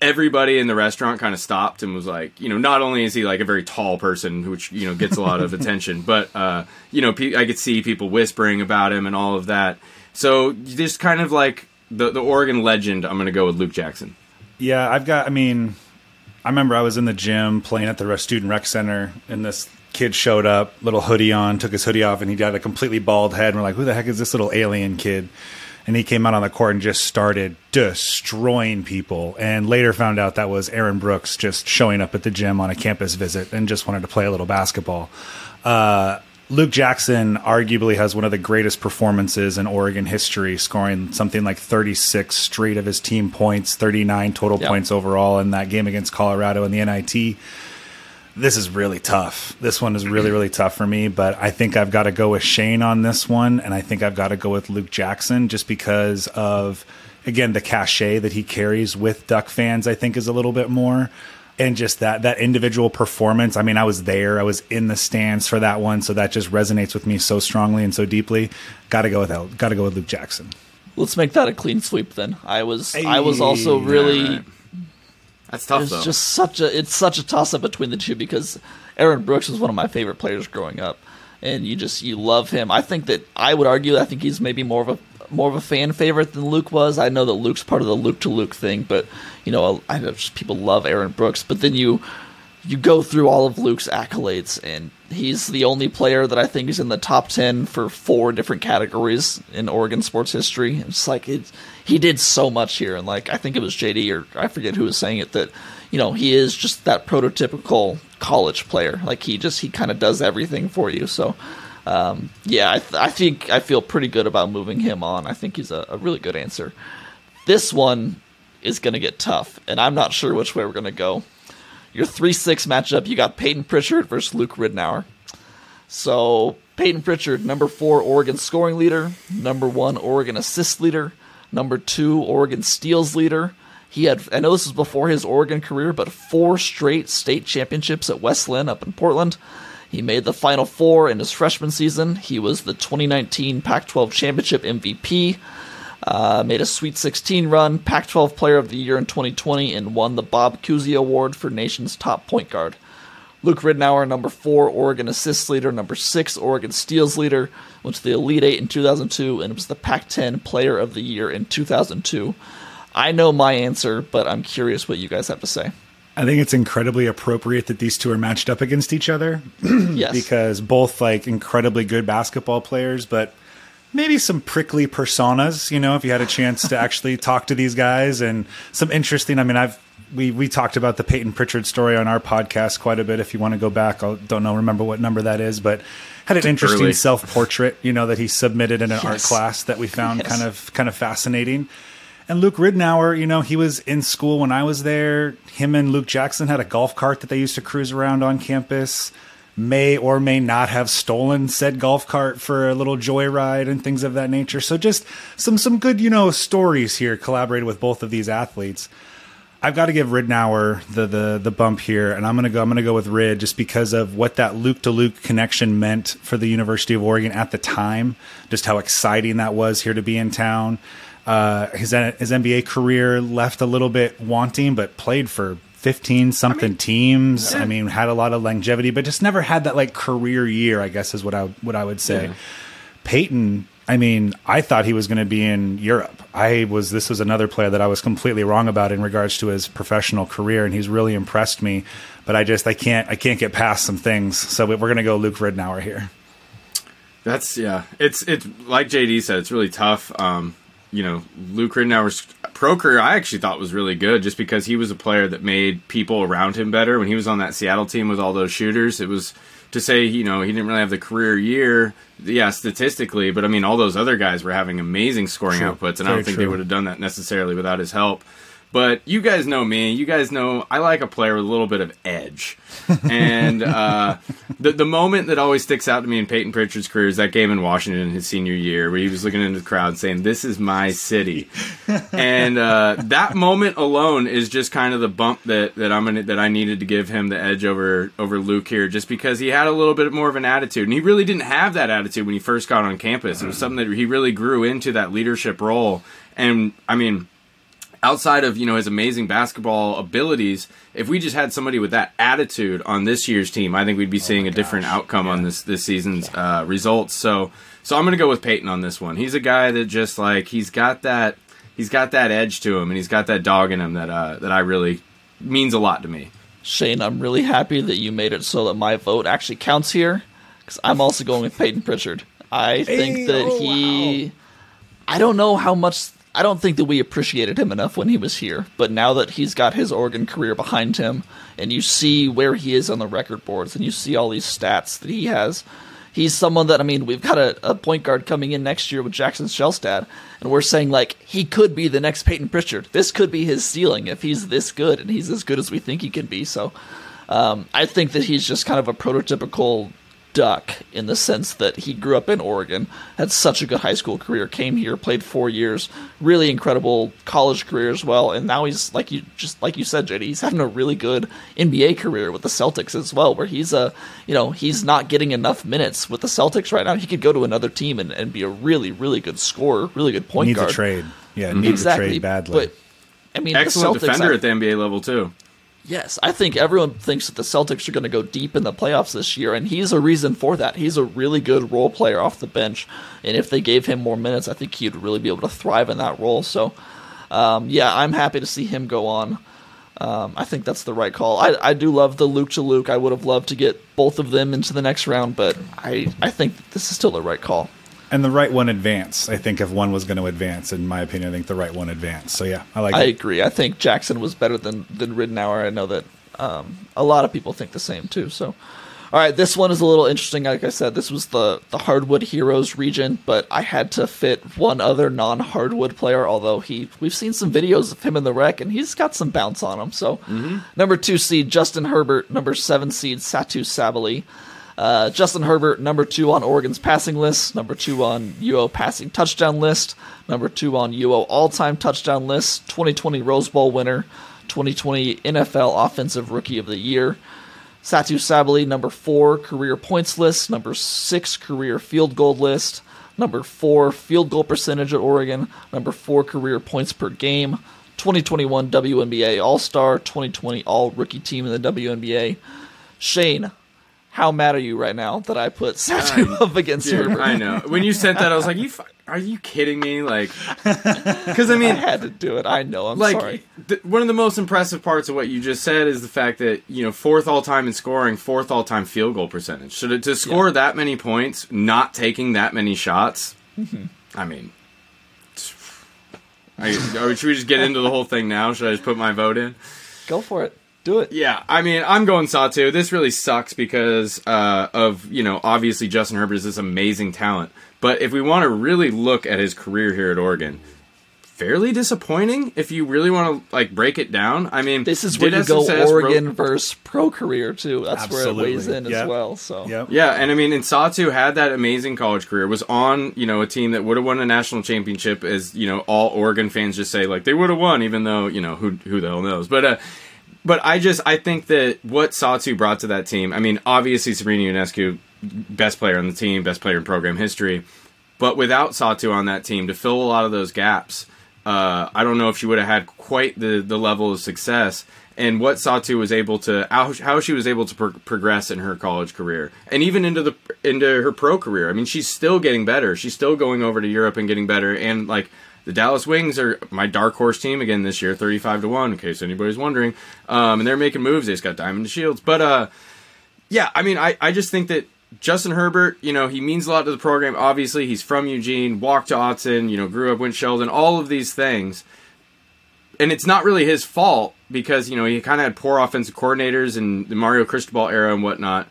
everybody in the restaurant kind of stopped and was like, you know, not only is he like a very tall person, which you know gets a lot of attention, but uh, you know, pe- I could see people whispering about him and all of that. So just kind of like the the Oregon legend. I'm going to go with Luke Jackson. Yeah, I've got. I mean, I remember I was in the gym playing at the student rec center, and this kid showed up, little hoodie on, took his hoodie off, and he had a completely bald head. And we're like, "Who the heck is this little alien kid?" And he came out on the court and just started destroying people. And later found out that was Aaron Brooks just showing up at the gym on a campus visit and just wanted to play a little basketball. Uh, Luke Jackson arguably has one of the greatest performances in Oregon history, scoring something like 36 straight of his team points, 39 total Yep. points overall in that game against Colorado in the NIT. This is really tough. This one is really, really tough for me, but I think I've got to go with Shane on this one, and I think I've got to go with Luke Jackson just because of, again, the cachet that he carries with Duck fans, I think is a little bit more and just that that individual performance. I mean, I was there, I was in the stands for that one, so that just resonates with me so strongly and so deeply. Got to go with that. Got to go with Luke Jackson. Let's make that a clean sweep then. I was I was also really Alright. That's tough it's though. just such a it's such a toss up between the two because Aaron Brooks was one of my favorite players growing up, and you just you love him. I think that I would argue I think he's maybe more of a more of a fan favorite than Luke was. I know that Luke's part of the Luke to Luke thing, but you know I know just people love Aaron Brooks, but then you you go through all of Luke's accolades, and he's the only player that I think is in the top ten for four different categories in Oregon sports history. It's like he did so much here, and like I think it was JD or I forget who was saying it that you know he is just that prototypical college player. Like he just he kind of does everything for you. So um, yeah, I, th- I think I feel pretty good about moving him on. I think he's a, a really good answer. This one is going to get tough, and I'm not sure which way we're going to go. Your 3 6 matchup, you got Peyton Pritchard versus Luke Ridnour. So, Peyton Pritchard, number four Oregon scoring leader, number one Oregon assist leader, number two Oregon steals leader. He had, I know this was before his Oregon career, but four straight state championships at West Linn up in Portland. He made the Final Four in his freshman season. He was the 2019 Pac 12 Championship MVP. Uh, made a Sweet 16 run, Pac 12 Player of the Year in 2020, and won the Bob Cousy Award for nation's top point guard. Luke Ridnour, number four, Oregon assists leader, number six, Oregon steals leader, went to the Elite Eight in 2002, and was the Pac 10 Player of the Year in 2002. I know my answer, but I'm curious what you guys have to say. I think it's incredibly appropriate that these two are matched up against each other Yes. because both like incredibly good basketball players, but maybe some prickly personas. You know, if you had a chance to actually talk to these guys and some interesting. I mean, I've we we talked about the Peyton Pritchard story on our podcast quite a bit. If you want to go back, I don't know remember what number that is, but had an interesting self portrait. You know that he submitted in an art class that we found Yes. kind of kind of fascinating. And Luke Ridnour, you know, he was in school when I was there. Him and Luke Jackson had a golf cart that they used to cruise around on campus. may or may not have stolen said golf cart for a little joyride and things of that nature. So just some some good, you know, stories here collaborated with both of these athletes. I've got to give Ridnour the the the bump here, and I'm gonna go. I'm gonna go with Rid just because of what that Luke to Luke connection meant for the University of Oregon at the time. Just how exciting that was here to be in town. Uh, his his NBA career left a little bit wanting, but played for 15 something I mean, teams. Yeah. I mean, had a lot of longevity, but just never had that like career year. I guess is what I what I would say. Yeah. Peyton I mean, I thought he was going to be in Europe. I was. This was another player that I was completely wrong about in regards to his professional career, and he's really impressed me. But I just, I can't, I can't get past some things. So we're going to go Luke Ridnour here. That's yeah. It's it's like JD said. It's really tough. Um, you know, Luke Ridnour's pro career, I actually thought was really good, just because he was a player that made people around him better. When he was on that Seattle team with all those shooters, it was to say, you know, he didn't really have the career year, yeah, statistically, but I mean, all those other guys were having amazing scoring true. outputs, and Very I don't think true. they would have done that necessarily without his help. But you guys know me. You guys know I like a player with a little bit of edge. and uh, the the moment that always sticks out to me in Peyton Pritchard's career is that game in Washington his senior year, where he was looking into the crowd saying, "This is my city," and uh, that moment alone is just kind of the bump that, that I'm gonna that I needed to give him the edge over over Luke here, just because he had a little bit more of an attitude, and he really didn't have that attitude when he first got on campus. It was something that he really grew into that leadership role, and I mean outside of you know his amazing basketball abilities, if we just had somebody with that attitude on this year's team, I think we'd be oh seeing a different outcome yeah. on this this season's yeah. uh, results. So, so I'm going to go with Peyton on this one. He's a guy that just like he's got that he's got that edge to him, and he's got that dog in him that uh, that I really means a lot to me. Shane, I'm really happy that you made it so that my vote actually counts here because I'm also going with Peyton Pritchard. I think hey, that oh, he. Wow. I don't know how much I don't think that we appreciated him enough when he was here, but now that he's got his Oregon career behind him, and you see where he is on the record boards, and you see all these stats that he has, he's someone that I mean, we've got a, a point guard coming in next year with Jackson Shelstad, and we're saying like he could be the next Peyton Pritchard. This could be his ceiling if he's this good, and he's as good as we think he can be. So, um, I think that he's just kind of a prototypical duck in the sense that he grew up in Oregon, had such a good high school career, came here, played four years, really incredible college career as well, and now he's like you just like you said, JD, he's having a really good NBA career with the Celtics as well, where he's a you know he's not getting enough minutes with the Celtics right now. He could go to another team and, and be a really really good scorer, really good point needs guard. Needs a trade, yeah, needs exactly, a trade badly. But I mean, excellent the Celtics, defender I, at the NBA level too. Yes, I think everyone thinks that the Celtics are going to go deep in the playoffs this year, and he's a reason for that. He's a really good role player off the bench, and if they gave him more minutes, I think he'd really be able to thrive in that role. So, um, yeah, I'm happy to see him go on. Um, I think that's the right call. I, I do love the Luke to Luke. I would have loved to get both of them into the next round, but I, I think this is still the right call and the right one advance. I think if one was going to advance, in my opinion, I think the right one advance. So yeah, I like. I it. agree. I think Jackson was better than than Ridnour. I know that um, a lot of people think the same too. So, all right, this one is a little interesting. Like I said, this was the the hardwood heroes region, but I had to fit one other non hardwood player. Although he, we've seen some videos of him in the wreck, and he's got some bounce on him. So, mm-hmm. number two seed Justin Herbert, number seven seed Satou Sabally. Uh, Justin Herbert, number two on Oregon's passing list, number two on UO passing touchdown list, number two on UO all time touchdown list, 2020 Rose Bowl winner, 2020 NFL Offensive Rookie of the Year. Satou Sabally, number four career points list, number six career field goal list, number four field goal percentage at Oregon, number four career points per game, 2021 WNBA All Star, 2020 All Rookie Team in the WNBA. Shane, how mad are you right now that I put Satou up against dude, Herbert? I know. When you sent that, I was like, "You, are you kidding me?" Like, because I mean, I had to do it. I know. I'm like, sorry. Th- one of the most impressive parts of what you just said is the fact that you know fourth all time in scoring, fourth all time field goal percentage. So to, to score yeah. that many points, not taking that many shots, mm-hmm. I mean. I, should we just get into the whole thing now? Should I just put my vote in? Go for it. Do it. Yeah, I mean, I'm going Satou. This really sucks because uh, of you know obviously Justin Herbert is this amazing talent, but if we want to really look at his career here at Oregon, fairly disappointing if you really want to like break it down. I mean, this is where you go Oregon wrote- versus pro career too. That's where it weighs in Yep. as well. So Yep. Yeah, and I mean, and Satou had that amazing college career. Was on, you know, a team that would have won a national championship. As you know, all Oregon fans just say like they would have won, even though you know who who the hell knows. But uh, but I just I think that what Satou brought to that team. I mean, obviously Sabrina Ionescu, best player on the team, best player in program history. But without Satou on that team to fill a lot of those gaps, uh, I don't know if she would have had quite the the level of success. And what Satou was able to how, how she was able to pro- progress in her college career and even into the into her pro career. I mean, she's still getting better. She's still going over to Europe and getting better. And like the Dallas Wings are my dark horse team again this year, thirty five to one. In case anybody's wondering, um, and they're making moves. They just got Diamond DeShields, but uh, yeah, I mean, I, I just think that Justin Herbert, you know, he means a lot to the program. Obviously, he's from Eugene, walked to Autzen, you know, grew up with Sheldon, all of these things. And it's not really his fault because, you know, he kind of had poor offensive coordinators in the Mario Cristobal era and whatnot.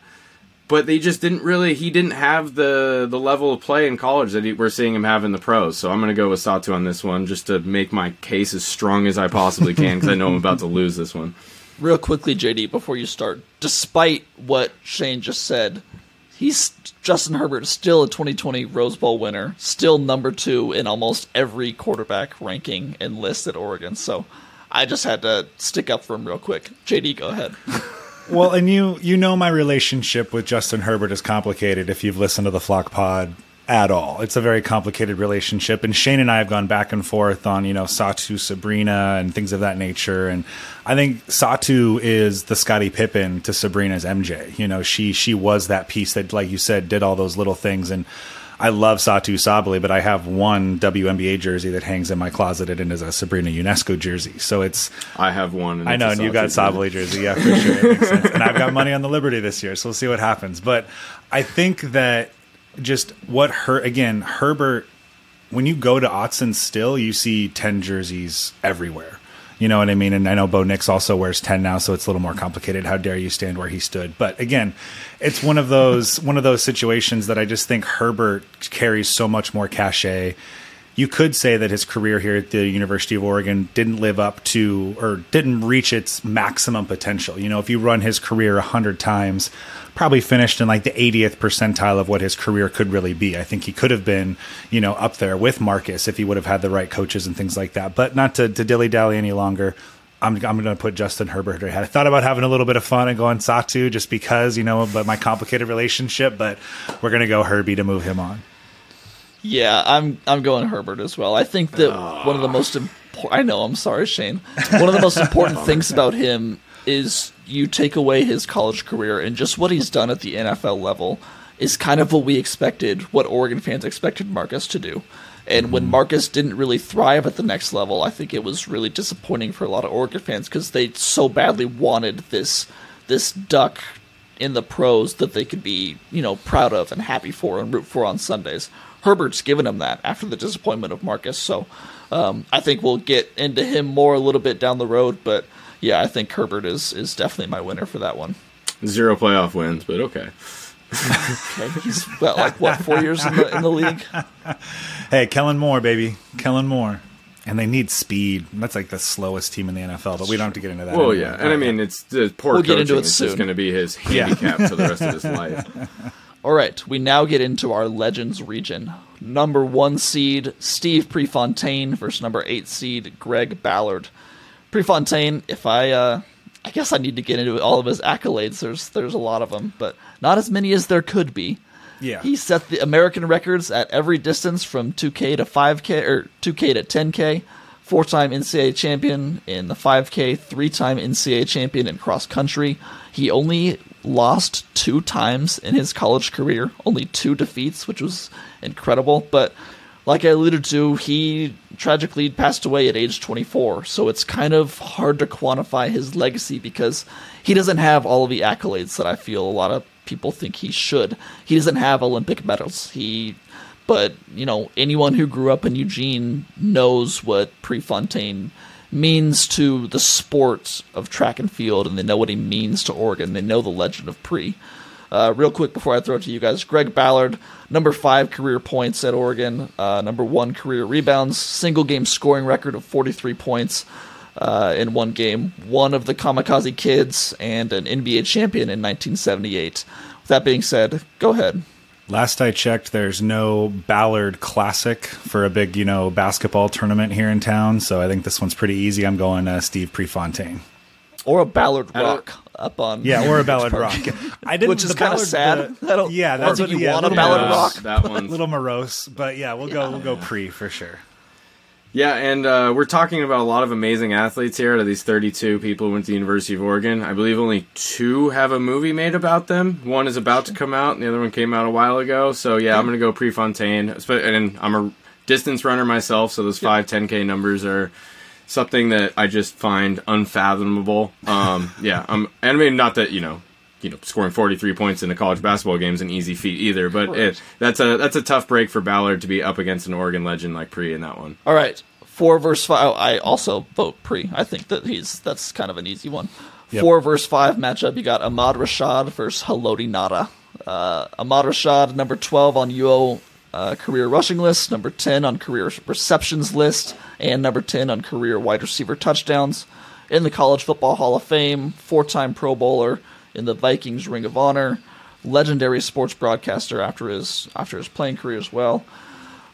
But they just didn't really, he didn't have the, the level of play in college that he, we're seeing him have in the pros. So I'm going to go with Satou on this one just to make my case as strong as I possibly can because I know I'm about to lose this one. real quickly, JD, before you start, despite what Shane just said, he's Justin Herbert is still a 2020 Rose Bowl winner, still number two in almost every quarterback ranking and list at Oregon. So I just had to stick up for him real quick. JD, go ahead. Well, and you you know my relationship with Justin Herbert is complicated if you've listened to the Flock Pod at all. It's a very complicated relationship, and Shane and I have gone back and forth on you know Satou, Sabrina, and things of that nature. And I think Satou is the Scottie Pippen to Sabrina's MJ. You know, she she was that piece that, like you said, did all those little things and. I love Satou Sabally, but I have one WNBA jersey that hangs in my closet. and is a Sabrina Ionescu jersey. So it's I have one. And I know, and you got Sabally jersey, yeah, for sure. And I've got money on the Liberty this year, so we'll see what happens. But I think that just what her again, Herbert. When you go to Autzen, still you see ten jerseys everywhere. You know what I mean? And I know Bo Nix also wears 10 now, so it's a little more complicated. How dare you stand where he stood? But again, it's one of those one of those situations that I just think Herbert carries so much more cachet. You could say that his career here at the University of Oregon didn't live up to or didn't reach its maximum potential. You know, if you run his career 100 times, probably finished in like the 80th percentile of what his career could really be. I think he could have been, you know, up there with Marcus if he would have had the right coaches and things like that. But not to, to dilly dally any longer. I'm, I'm going to put Justin Herbert ahead. I thought about having a little bit of fun and going Satou just because, you know, but my complicated relationship, but we're going to go Herbie to move him on. Yeah, I'm I'm going Herbert as well. I think that ah. one of the most important. I know. I'm sorry, Shane. One of the most important things about him is you take away his college career and just what he's done at the NFL level is kind of what we expected, what Oregon fans expected Marcus to do. And when Marcus didn't really thrive at the next level, I think it was really disappointing for a lot of Oregon fans because they so badly wanted this this duck in the pros that they could be, you know, proud of and happy for and root for on Sundays. Herbert's given him that after the disappointment of Marcus. So um, I think we'll get into him more a little bit down the road. But yeah, I think Herbert is is definitely my winner for that one. Zero playoff wins, but okay. Okay, he's well, like what four years in the in the league? Hey, Kellen Moore, baby. Kellen Moore. And they need speed. That's like the slowest team in the NFL, but we don't have to get into that. Well, anymore. yeah, and I mean it's the poor We'll get coaching. into it it's soon. just going to be his Yeah. handicap for the rest of his life. All right, we now get into our Legends region. Number one seed Steve Prefontaine versus number eight seed Greg Ballard. Prefontaine, if I, uh, I guess I need to get into all of his accolades. There's there's a lot of them, but not as many as there could be. yeah. He set the American records at every distance from 2K to 5K or 2K to 10K. Four-time NCAA champion in the 5K, three-time NCAA champion in cross country. He only lost two times in his college career, only two defeats, which was incredible. But like I alluded to, he tragically passed away at age 24. So it's kind of hard to quantify his legacy because he doesn't have all of the accolades that I feel a lot of people think he should. He doesn't have Olympic medals. He but, you know, anyone who grew up in Eugene knows what Prefontaine means to the sport of track and field and they know what he means to Oregon. They know the legend of Pre. Uh, real quick before I throw it to you guys, Greg Ballard, number five career points at Oregon, uh, number one career rebounds, single game scoring record of 43 points uh, in one game, one of the Kamikaze Kids, and an NBA champion in 1978. With that being said, go ahead. Last I checked, there's no Ballard Classic for a big, you know, basketball tournament here in town. So I think this one's pretty easy. I'm going uh, Steve Prefontaine. Or a Ballard Rock up on Yeah, or a Ballard Rock. I didn't, Which is the kinda sad. the- I don't- yeah, that's what you yeah, want a little Ballard. Rock. That one's little morose, but yeah, we'll go we'll go pre for sure. Yeah, and uh, we're talking about a lot of amazing athletes here. Out of these 32 people who went to the University of Oregon, I believe only two have a movie made about them. One is about to come out, and the other one came out a while ago. So yeah, I'm going to go Prefontaine. Espe- And I'm a distance runner myself, so those five 10k numbers are something that I just find unfathomable. Um, yeah, um, and I mean not that you know. You know, scoring 43 points in a college basketball game is an easy feat either, but it, that's a that's a tough break for Ballard to be up against an Oregon legend like Pre in that one. All right, four verse five. I also vote pre. I think that he's that's kind of an easy one. Yep. Four verse five matchup. You got Ahmad Rashad versus Haloti Ngata. Uh, Ahmad Rashad, number twelve on UO uh, career rushing list, number ten on career receptions list, and number ten on career wide receiver touchdowns. In the College Football Hall of Fame, four-time Pro Bowler in the Vikings Ring of Honor, legendary sports broadcaster after his after his playing career as well.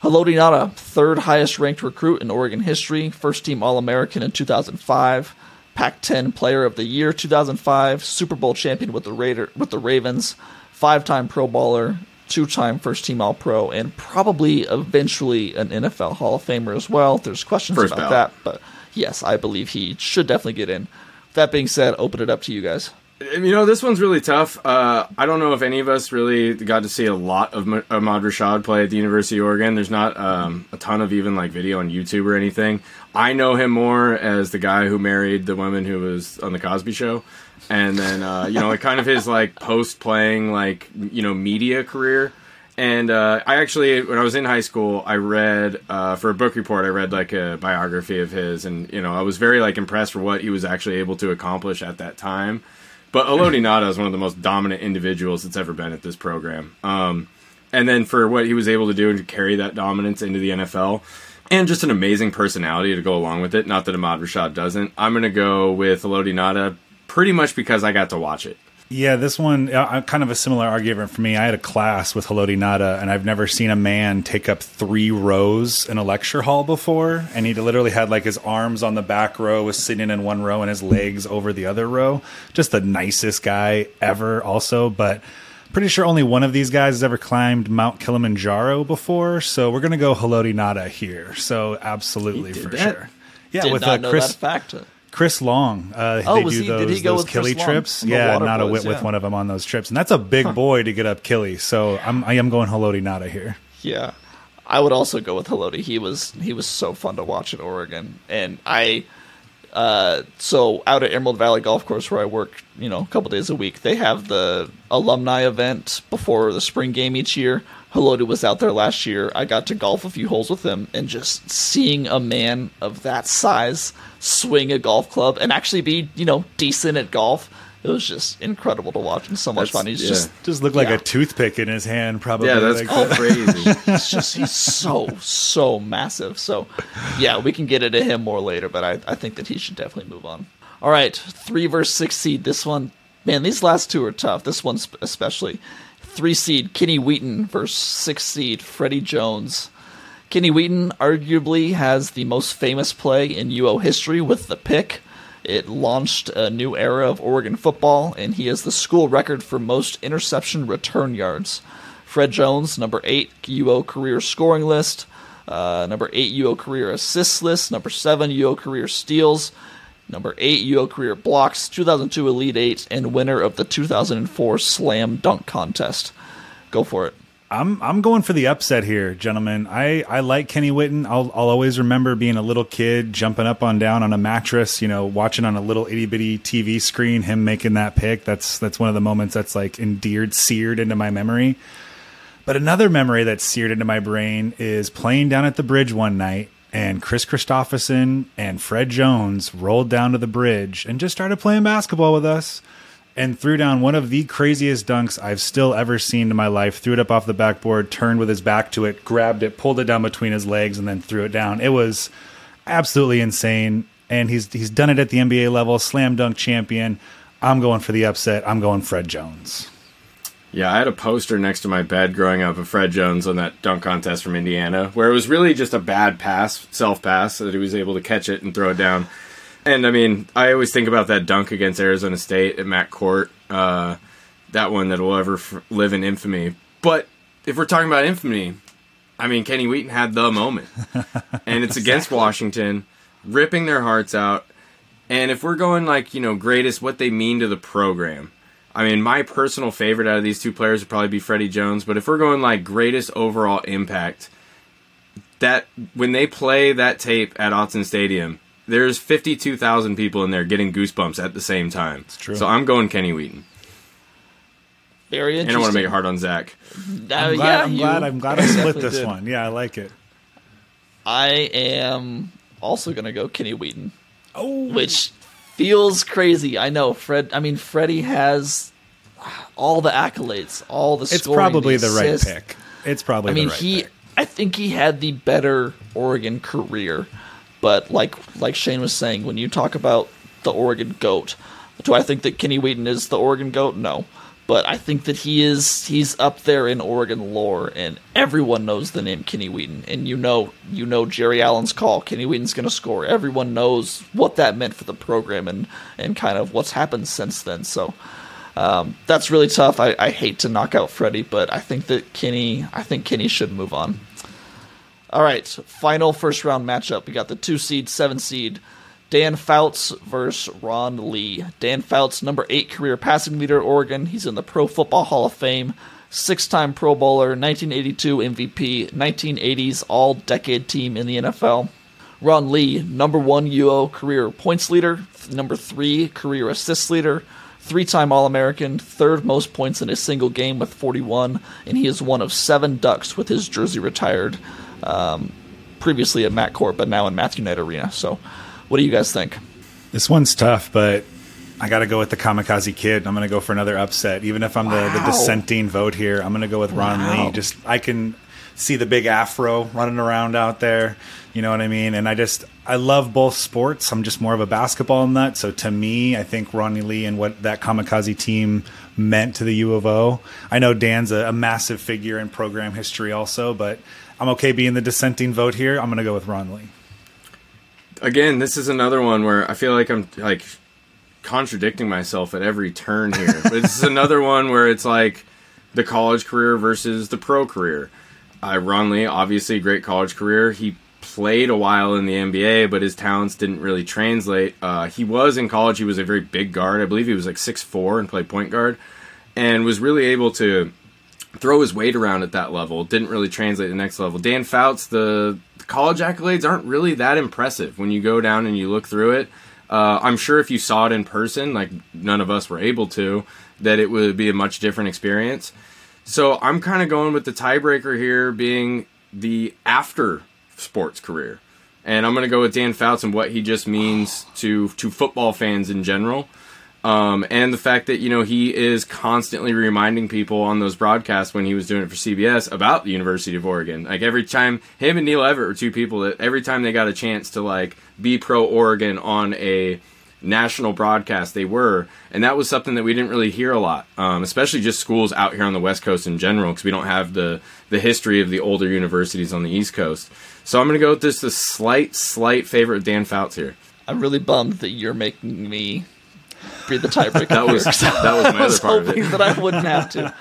Haloti Ngata, third highest ranked recruit in Oregon history, first team All American in 2005, Pac 10 Player of the Year 2005, Super Bowl champion with the Raider with the Ravens, five time Pro Bowler, two time first team All Pro, and probably eventually an NFL Hall of Famer as well. There's questions First about ballot. that, but yes, I believe he should definitely get in. That being said, open it up to you guys. You know, this one's really tough. Uh, I don't know if any of us really got to see a lot of Ma- Ahmad Rashad play at the University of Oregon. There's not um, a ton of even like video on YouTube or anything. I know him more as the guy who married the woman who was on the Cosby Show, and then uh, you know, like kind of his like post playing like you know media career. And uh, I actually, when I was in high school, I read uh, for a book report. I read like a biography of his, and you know, I was very like impressed for what he was actually able to accomplish at that time. But Haloti Ngata is one of the most dominant individuals that's ever been at this program. Um, and then for what he was able to do and to carry that dominance into the NFL, and just an amazing personality to go along with it. Not that Ahmad Rashad doesn't. I'm going to go with Haloti Ngata pretty much because I got to watch it. Yeah, this one, uh, kind of a similar argument for me. I had a class with Haloti Ngata, and I've never seen a man take up three rows in a lecture hall before. And he literally had like his arms on the back row, was sitting in one row, and his legs over the other row. Just the nicest guy ever, also. But pretty sure only one of these guys has ever climbed Mount Kilimanjaro before. So we're going to go Haloti Ngata here. So absolutely He did for that? sure. Yeah, Did with not uh, know Chris that fact. Chris Long. Uh, Oh, they do he- those, did he go those with Killy trips. Yeah, not a wit yeah. with one of them on those trips, and that's a big boy to get up Killy. So I'm I am going Haloti Ngata here. Yeah, I would also go with Haloti. He was he was so fun to watch in Oregon, and I. Uh, so out at Emerald Valley Golf Course where I work, you know, a couple days a week, they have the alumni event before the spring game each year. Haloti was out there last year. I got to golf a few holes with him, and just seeing a man of that size swing a golf club and actually be, you know, decent at golf, it was just incredible to watch and so much That's- fun. He's yeah. just Just looked like Yeah. a toothpick in his hand, probably. Yeah, that's like crazy. it's just he's so so massive. So yeah, we can get into him more later, but I, I think that he should definitely move on. All right, three verse six seed. This one, man, these last two are tough. This one especially. Three seed Kenny Wheaton versus six seed Freddie Jones. Kenny Wheaton arguably has the most famous play in UO history with the pick. It launched a new era of Oregon football, and he has the school record for most interception return yards. Fred Jones, number eight UO career scoring list, uh, number eight UO career assists list, number seven UO career steals, number eight UO career blocks, 2002 Elite Eight, and winner of the 2004 Slam Dunk Contest. Go for it. I'm I'm going for the upset here, gentlemen. I, I like Kenny Wheaton. I'll I'll always remember being a little kid jumping up on down on a mattress, you know, watching on a little itty bitty TV screen him making that pick. That's that's one of the moments that's like endeared, seared into my memory. But another memory that's seared into my brain is playing down at the bridge one night and Chris Christoffersen and Fred Jones rolled down to the bridge and just started playing basketball with us. And threw down one of the craziest dunks I've still ever seen in my life. Threw it up off the backboard, turned with his back to it, grabbed it, pulled it down between his legs, and then threw it down. It was absolutely insane. And he's he's done it at the NBA level, slam dunk champion. I'm going for the upset. I'm going Fred Jones. Yeah, I had a poster next to my bed growing up of Fred Jones on that dunk contest from Indiana, where it was really just a bad pass, self pass, that he was able to catch it and throw it down. And I mean, I always think about that dunk against Arizona State at Mac Court, uh, that one that will ever f- live in infamy. But if we're talking about infamy, I mean, Kenny Wheaton had the moment, and it's against Washington, ripping their hearts out. And if we're going like you know greatest, what they mean to the program, I mean, my personal favorite out of these two players would probably be Freddie Jones. But if we're going like greatest overall impact, that when they play that tape at Autzen Stadium, there's 52,000 people in there getting goosebumps at the same time. It's true. So I'm going Kenny Wheaton. Very interesting. And I interesting. want to make it hard on Zach. Uh, I'm yeah, glad, I'm glad, I'm glad I split this did. one. Yeah, I like it. I am also gonna go Kenny Wheaton, Oh, which feels crazy. I know Fred. I mean, Freddie has all the accolades, all the. it's probably the right pick. It's probably I mean, the right he. pick. I think he had the better Oregon career, but like like Shane was saying, when you talk about the Oregon goat, do I think that Kenny Wheaton is the Oregon goat? No, but I think that he is. He's up there in Oregon lore, and everyone knows the name Kenny Wheaton. And you know, you know Jerry Allen's call. Kenny Wheaton's going to score. Everyone knows what that meant for the program, and and kind of what's happened since then. So. Um, that's really tough. I, I hate to knock out Freddie, but I think that Kenny, I think Kenny should move on. All right, final first round matchup. We got the two seed, seven seed, Dan Fouts versus Ron Lee. Dan Fouts, number eight career passing leader at Oregon. He's in the Pro Football Hall of Fame, six time Pro Bowler, 1982 MVP, 1980s All Decade Team in the NFL. Ron Lee, number one UO career points leader, number three career assists leader, three time All American, third most points in a single game with 41, and he is one of seven Ducks with his jersey retired um, previously at Mac Court, but now in Matthew Knight Arena. So, what do you guys think? This one's tough, but I got to go with the Kamikaze Kid. I'm going to go for another upset. Even if I'm the, the dissenting vote here, I'm going to go with Ron Wow. Lee. Just I can see the big afro running around out there. You know what I mean? And I just I love both sports. I'm just more of a basketball nut. So to me, I think Ronnie Lee and what that Kamikaze team meant to the U of O. I know Dan's a, a massive figure in program history also, but I'm okay being the dissenting vote here. I'm going to go with Ron Lee. Again, this is another one where I feel like I'm like contradicting myself at every turn here. but this is another one where it's like the college career versus the pro career. Uh, Ron Lee, obviously, great college career. He played a while in the NBA, but his talents didn't really translate. Uh, he was in college. He was a very big guard. I believe he was like six four and played point guard, and was really able to throw his weight around at that level. Didn't really translate to the next level. Dan Fouts, the, the college accolades aren't really that impressive when you go down and you look through it. Uh, I'm sure if you saw it in person, like none of us were able to, that it would be a much different experience. So I'm kind of going with the tiebreaker here being the after sports career. And I'm going to go with Dan Fouts and what he just means to to football fans in general. Um, and the fact that you know he is constantly reminding people on those broadcasts when he was doing it for CBS about the University of Oregon. Like every time him and Neil Everett were two people that every time they got a chance to like be pro Oregon on a national broadcast, they were, and that was something that we didn't really hear a lot, um, especially just schools out here on the West Coast in general, because we don't have the the history of the older universities on the East Coast. So I'm going to go with this the slight, slight favorite of Dan Fouts here. I'm really bummed that you're making me be the tiebreaker. That was here. that was my I was other part of hoping it. that I wouldn't have to.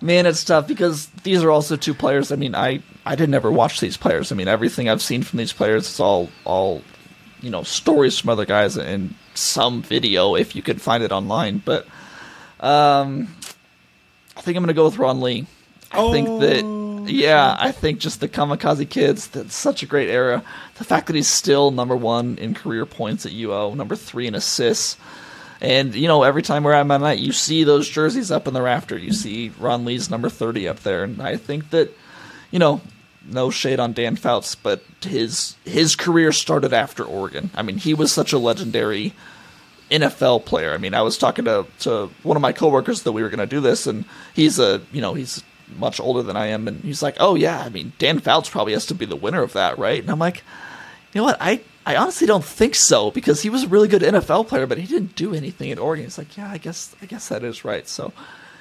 Man, it's tough because these are also two players. I mean, I I didn't ever watch these players. I mean, everything I've seen from these players is all all you know stories from other guys and some video if you could find it online. But um, I think I'm going to go with Ron Lee. I think that yeah, I think just the Kamikaze Kids. That's such a great era. The fact that he's still number one in career points at UO, number three in assists. And you know, every time we're at my night, you see those jerseys up in the rafter. You see Ron Lee's number thirty up there, and I think that, you know, no shade on Dan Fouts, but his his career started after Oregon. I mean, he was such a legendary NFL player. I mean, I was talking to to one of my coworkers that we were going to do this, and he's a you know he's much older than I am, and he's like, "Oh yeah, I mean, Dan Fouts probably has to be the winner of that, right?" And I'm like, "You know what? I I honestly don't think so because he was a really good NFL player, but he didn't do anything at Oregon." It's like, "Yeah, I guess I guess that is right." So,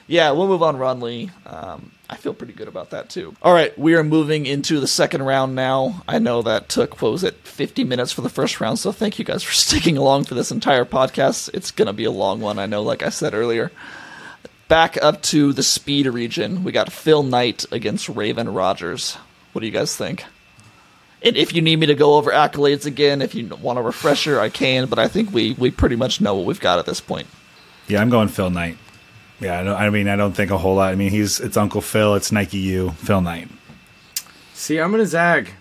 yeah, we'll move on, Ron Lee. Um, I feel pretty good about that too. All right, we are moving into the second round now. I know that took what was it, 50 minutes for the first round, so thank you guys for sticking along for this entire podcast. It's gonna be a long one, I know, like I said earlier back up to the speed region. We got Phil Knight against Raevyn Rogers. What do you guys think? And if you need me to go over accolades again, if you want a refresher, I can. But I think we we pretty much know what we've got at this point. Yeah, I'm going Phil Knight. Yeah, I, don't, I mean, I don't think a whole lot. I mean, he's it's Uncle Phil, it's Nike U, Phil Knight. See, I'm gonna zag.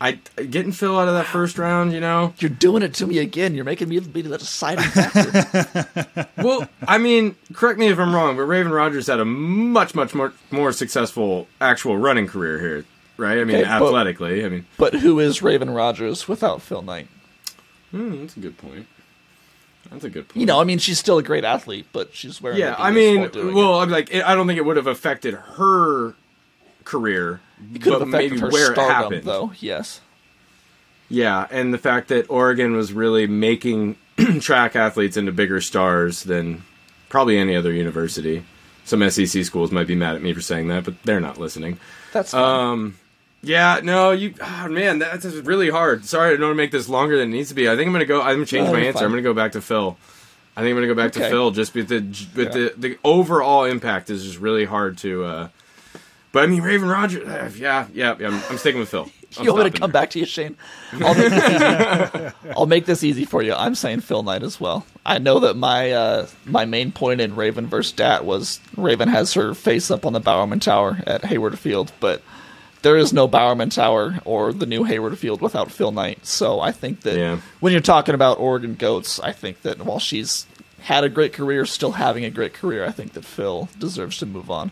I getting Phil out of that first round, you know. You're doing it to me again. You're making me be the deciding factor. well, I mean, correct me if I'm wrong, but Raevyn Rogers had a much, much more more successful actual running career here, right? I mean, Okay, but- athletically. I mean, but who is Raevyn Rogers without Phil Knight? hmm, that's a good point. That's a good point. You know, I mean, she's still a great athlete, but she's wearing. yeah, I mean, while doing it. well, I'm like, I don't think it would have affected her career, it could but maybe her where it happened. though. Yes. Yeah, and the fact that Oregon was really making track athletes into bigger stars than probably any other university. Some SEC schools might be mad at me for saying that, but they're not listening. That's fine. Um, yeah, no, you, oh, man, that's really hard. Sorry, I don't want to make this longer than it needs to be. I think I'm gonna go. I'm gonna change my answer. fine. I'm gonna go back to Phil. I think I'm gonna go back Okay. to Phil just with the with Yeah. the the overall impact is just really hard to. uh But I mean, Raevyn Rogers, uh, yeah, yeah, yeah I'm, I'm sticking with Phil. I'm you want me to come there. back to you, Shane? I'll make this easy. I'll make this easy for you. I'm saying Phil Knight as well. I know that my uh, my main point in Raevyn versus Dat was Raevyn has her face up on the Bowerman Tower at Hayward Field, but there is no Bowerman Tower or the new Hayward Field without Phil Knight. So I think that Yeah. when you're talking about Oregon Goats, I think that while she's had a great career, still having a great career, I think that Phil deserves to move on.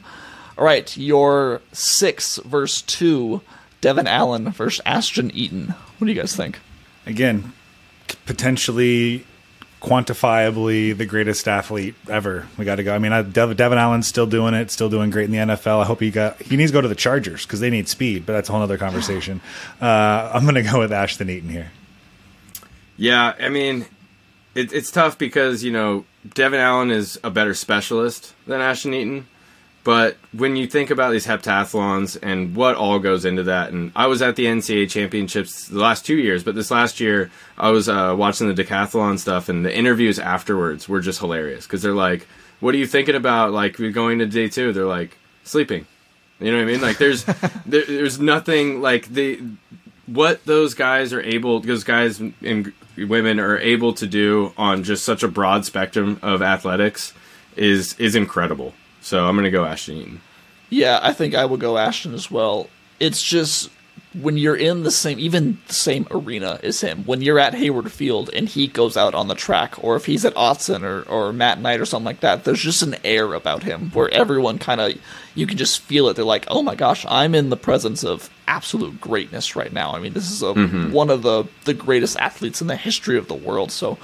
All right, your six verse two, Devin Allen versus Ashton Eaton. What do you guys think? Again, potentially quantifiably the greatest athlete ever. We got to go. I mean, I, Dev, Devin Allen's still doing it, still doing great in the NFL. I hope he got he needs to go to the Chargers because they need speed, but that's a whole other conversation. Uh, I'm going to go with Ashton Eaton here. Yeah, I mean, it, it's tough because you know Devin Allen is a better specialist than Ashton Eaton, but when you think about these heptathlons and what all goes into that, and I was at the NCAA championships the last two years, but this last year I was uh, watching the decathlon stuff, and the interviews afterwards were just hilarious because they're like, "What are you thinking about? Like we're going to day two? They're like sleeping. You know what I mean? Like there's there, there's nothing like the what those guys are able those guys and women are able to do on just such a broad spectrum of athletics is is incredible. So I'm gonna go Ashton Eaton. Yeah, I think I will go Ashton as well. It's just when you're in the same, even the same arena as him, when you're at Hayward Field and he goes out on the track, or if he's at Autzen or, or Matt Knight or something like that, there's just an air about him where everyone kind of, you can just feel it. They're like, oh my gosh, I'm in the presence of absolute greatness right now. I mean, this is a, mm-hmm. one of the, the greatest athletes in the history of the world. So,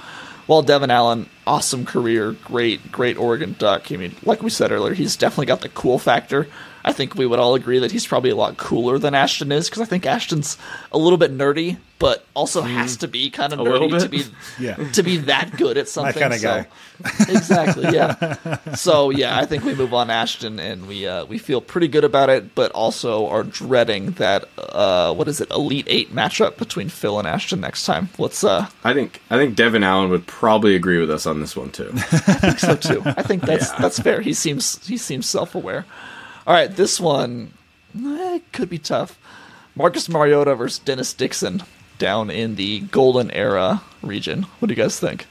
while Devin Allen, awesome career, great, great Oregon Duck. I mean, like we said earlier, he's definitely got the cool factor. I think we would all agree that he's probably a lot cooler than Ashton is because I think Ashton's a little bit nerdy, but also has to be kind of nerdy to be Yeah. to be that good at something. kinda so- guy. exactly. Yeah. So yeah, I think we move on Ashton, and we uh, we feel pretty good about it, but also are dreading that uh, what is it, Elite Eight matchup between Phil and Ashton next time. Let's uh, I think I think Devin Allen would probably agree with us on this one too. think so too. I think that's Yeah. that's fair. He seems he seems self aware. All right, this one eh, could be tough. Marcus Mariota versus Dennis Dixon down in the Golden Era region. What do you guys think?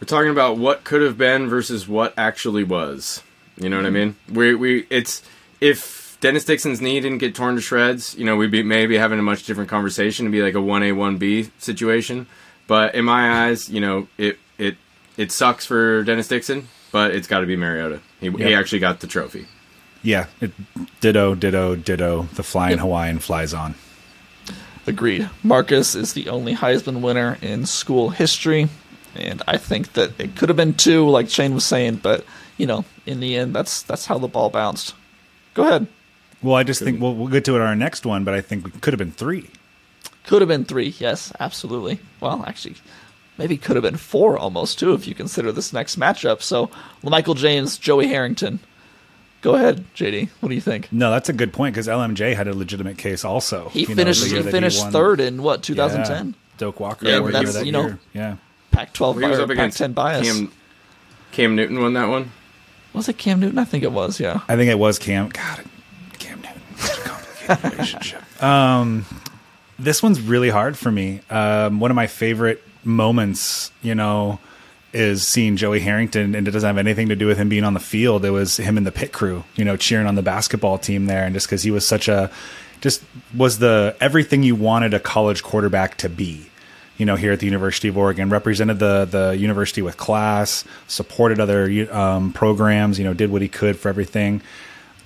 We're talking about what could have been versus what actually was. You know what I mean? We we it's if Dennis Dixon's knee didn't get torn to shreds, you know, we'd be maybe having a much different conversation. It'd be like a one A one B situation. But in my eyes, you know, it it it sucks for Dennis Dixon, but it's got to be Mariota. He he actually got the trophy. Yeah, it, ditto, ditto, ditto. The flying Yep. Hawaiian flies on. Agreed. Marcus is the only Heisman winner in school history. and I think that it could have been two, like Shane was saying, but you know, in the end, that's that's how the ball bounced. Go ahead. Well, I just think we'll, we'll get to it on our next one, but I think it could have been three. Could have been three, yes, absolutely. Well, actually, maybe could have been four almost too if you consider this next matchup. So, Michael James, Joey Harrington. Go ahead, JD. What do you think? No, that's a good point because LMJ had a legitimate case also. He You know, finished. the he finished won- third in what Yeah. 2010. Doak Walker. Yeah, were but here that's, that you know, year. yeah. Pac-12 He was or up against Pac-10 bias. Cam, Cam Newton won that one. Was it Cam Newton? I think it was. Yeah. I think it was Cam. God, Cam Newton. Such a complicated relationship. Um, this one's really hard for me. Um, one of my favorite moments, you know, is seeing Joey Harrington, and it doesn't have anything to do with him being on the field. It was him and the pit crew, you know, cheering on the basketball team there, and just because he was such a, just was the everything you wanted a college quarterback to be. You know, here at the University of Oregon, represented the the university with class, supported other um, programs. You know, did what he could for everything.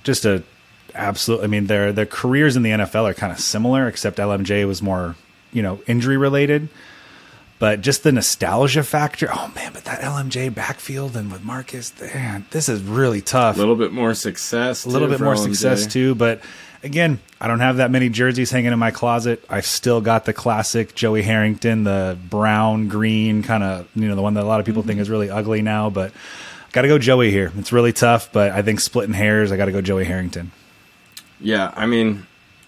Just a absolute. I mean, their their careers in the NFL are kind of similar, except LMJ was more, you know, injury related. But just the nostalgia factor. Oh man, but that LMJ backfield and with Marcus, man, this is really tough. A little bit more success. a little bit more LMJ. success too. But again, I don't have that many jerseys hanging in my closet. I've still got the classic Joey Harrington, the brown green kind of, you know, the one that a lot of people think mm-hmm. is really ugly now. But got to go Joey here. It's really tough, but I think splitting hairs, I got to go Joey Harrington. Yeah, I mean,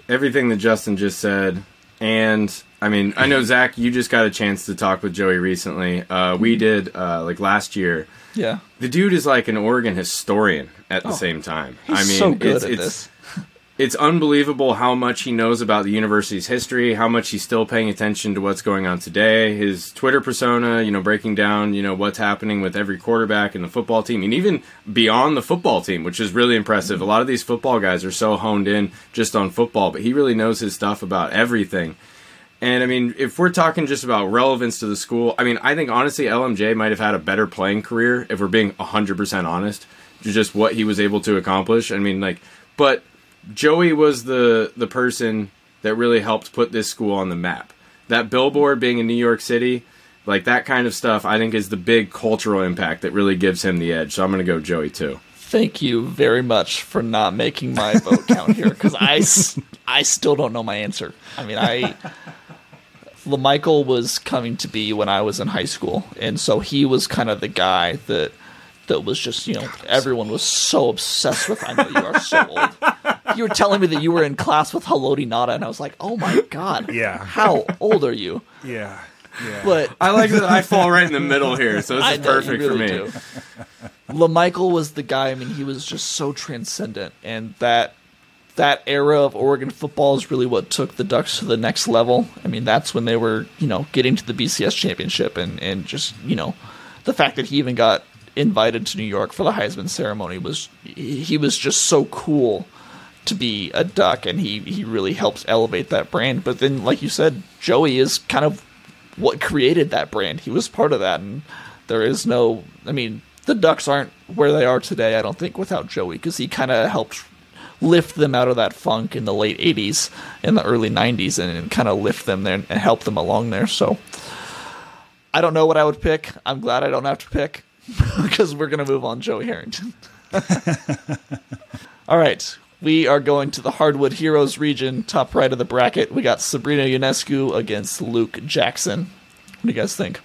everything that Justin just said, and I mean, I know Zach, you just got a chance to talk with Joey recently. Uh, we did uh, like last year. Yeah. The dude is like an Oregon historian at the Oh, same time. He's I mean, so good it's, at it's, this. it's unbelievable how much he knows about the university's history, how much he's still paying attention to what's going on today. His Twitter persona, you know, breaking down, you know, what's happening with every quarterback in the football team, and even beyond the football team, which is really impressive. A lot of these football guys are so honed in just on football, but he really knows his stuff about everything. And I mean, if we're talking just about relevance to the school, I mean, I think honestly, LMJ might have had a better playing career if we're being 100% honest, just what he was able to accomplish. I mean, like, but Joey was the the person that really helped put this school on the map. That billboard being in New York City, like that kind of stuff, I think is the big cultural impact that really gives him the edge. So I'm going to go Joey too. Thank you very much for not making my vote count here because I, I still don't know my answer. I mean, I LaMichael was coming to be when I was in high school, and so he was kind of the guy that that was just you know everyone was so obsessed with. I know you are so old. You were telling me that you were in class with Haloti Ngata, and I was like, oh my god, Yeah. How old are you? Yeah. Yeah. But I like that I fall right in the middle here, so this is perfect really for me. do. LaMichael was the guy. I mean, he was just so transcendent, and that that era of Oregon football is really what took the Ducks to the next level. I mean, that's when they were, you know, getting to the BCS championship, and and just you know, the fact that he even got invited to New York for the Heisman ceremony was he was just so cool to be a Duck, and he he really helps elevate that brand. But then, like you said, Joey is kind of what created that brand. He was part of that, and there is no. I mean, the Ducks aren't where they are today. I don't think without Joey because he kind of helped lift them out of that funk in the late '80s and the early '90s, and, and kind of lift them there and help them along there. So, I don't know what I would pick. I'm glad I don't have to pick because we're gonna move on Joey Harrington. All right. We are going to the Hardwood Heroes region, top right of the bracket. We got Sabrina Ionescu against Luke Jackson. What do you guys think?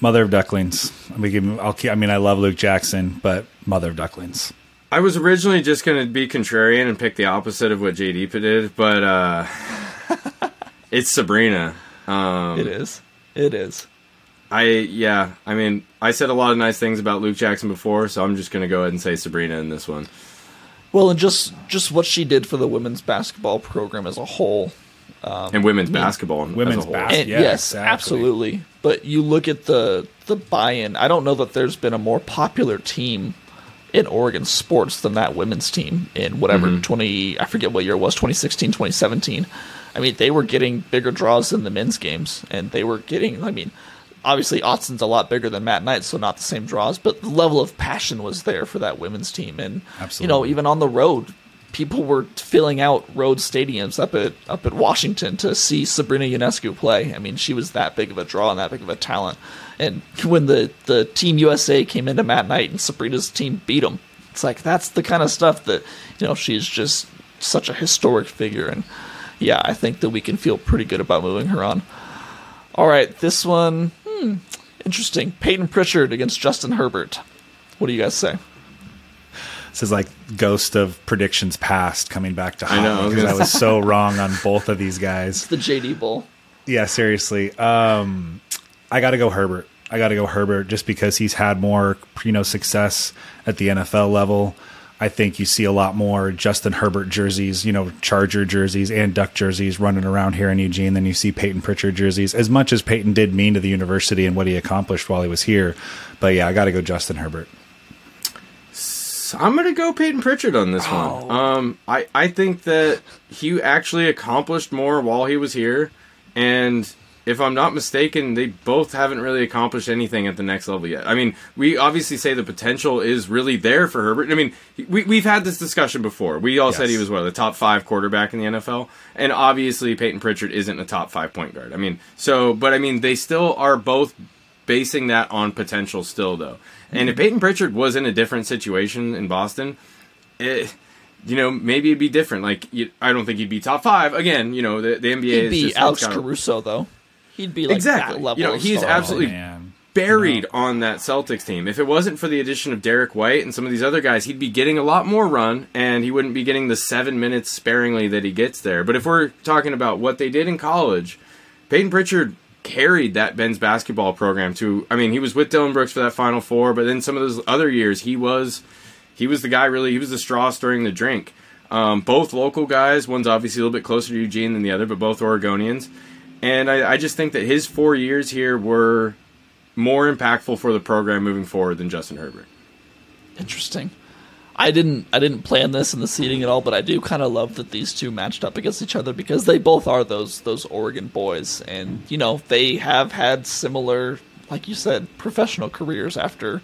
Mother of Ducklings. Give him, I'll keep, I mean, I love Luke Jackson, but Mother of Ducklings. I was originally just going to be contrarian and pick the opposite of what JD did, but uh, it's Sabrina. Um, It is. It is. I yeah. I mean, I said a lot of nice things about Luke Jackson before, so I'm just going to go ahead and say Sabrina in this one. Well, and just just what she did for the women's basketball program as a whole. and women's basketball, as a Women's basketball, Yeah, yes, exactly. absolutely. But you look at the the buy-in. I don't know that there's been a more popular team in Oregon sports than that women's team in whatever mm-hmm. 20 I forget what year it was, 2016, 2017. I mean, they were getting bigger draws than the men's games and they were getting I mean, obviously Autzen's a lot bigger than Matt Knight, so not the same draws, but the level of passion was there for that women's team. And you know, even on the road people were filling out road stadiums up at up at Washington to see Sabrina Ionescu play. I mean, she was that big of a draw and that big of a talent. And when the the Team USA came into Matt Knight and Sabrina's team beat them, it's like that's the kind of stuff that you know she's just such a historic figure. And yeah, I think that we can feel pretty good about moving her on. All right, this one, hmm, interesting. Peyton Pritchard against Justin Herbert. What do you guys say? This is like ghost of predictions past coming back to I know, haunt was because I was so wrong on both of these guys. It's the JD Bowl. Yeah, seriously. Um, I got to go Herbert. I got to go Herbert just because he's had more, you know, success at the NFL level. I think you see a lot more Justin Herbert jerseys, you know, Charger jerseys and Duck jerseys running around here in Eugene than you see Peyton Pritchard jerseys. As much as Peyton did mean to the university and what he accomplished while he was here, but yeah, I got to go Justin Herbert. So I'm gonna go Peyton Pritchard on this one. Um, I I think that he actually accomplished more while he was here, and if I'm not mistaken, they both haven't really accomplished anything at the next level yet. I mean, we obviously say the potential is really there for Herbert. I mean, we we've had this discussion before. We all said he was what the top five quarterback in the NFL, and obviously Peyton Pritchard isn't a top five point guard. I mean, so but I mean they still are both basing that on potential still though. And if Peyton Pritchard was in a different situation in Boston, it, you know, maybe it'd be different. Like you, I don't think he'd be top five again. You know, the, the NBA He'd is be just Alex kinda Caruso though. He'd be like Exactly. that level. You know, of he's star. absolutely- oh, man. buried on that Celtics team. If it wasn't for the addition of Derrick White and some of these other guys, he'd be getting a lot more run, and he wouldn't be getting the seven minutes sparingly that he gets there. But if we're talking about what they did in college, Peyton Pritchard carried that Ben's basketball program to. I mean, he was with Dillon Brooks for that Final Four, but then some of those other years, he was he was the guy. Really, he was the straw stirring the drink. Um, both local guys. One's obviously a little bit closer to Eugene than the other, but both Oregonians. And I, I just think that his four years here were more impactful for the program moving forward than Justin Herbert. Interesting. I didn't I didn't plan this in the seating at all, but I do kind of love that these two matched up against each other because they both are those those Oregon boys, and you know they have had similar, like you said, professional careers after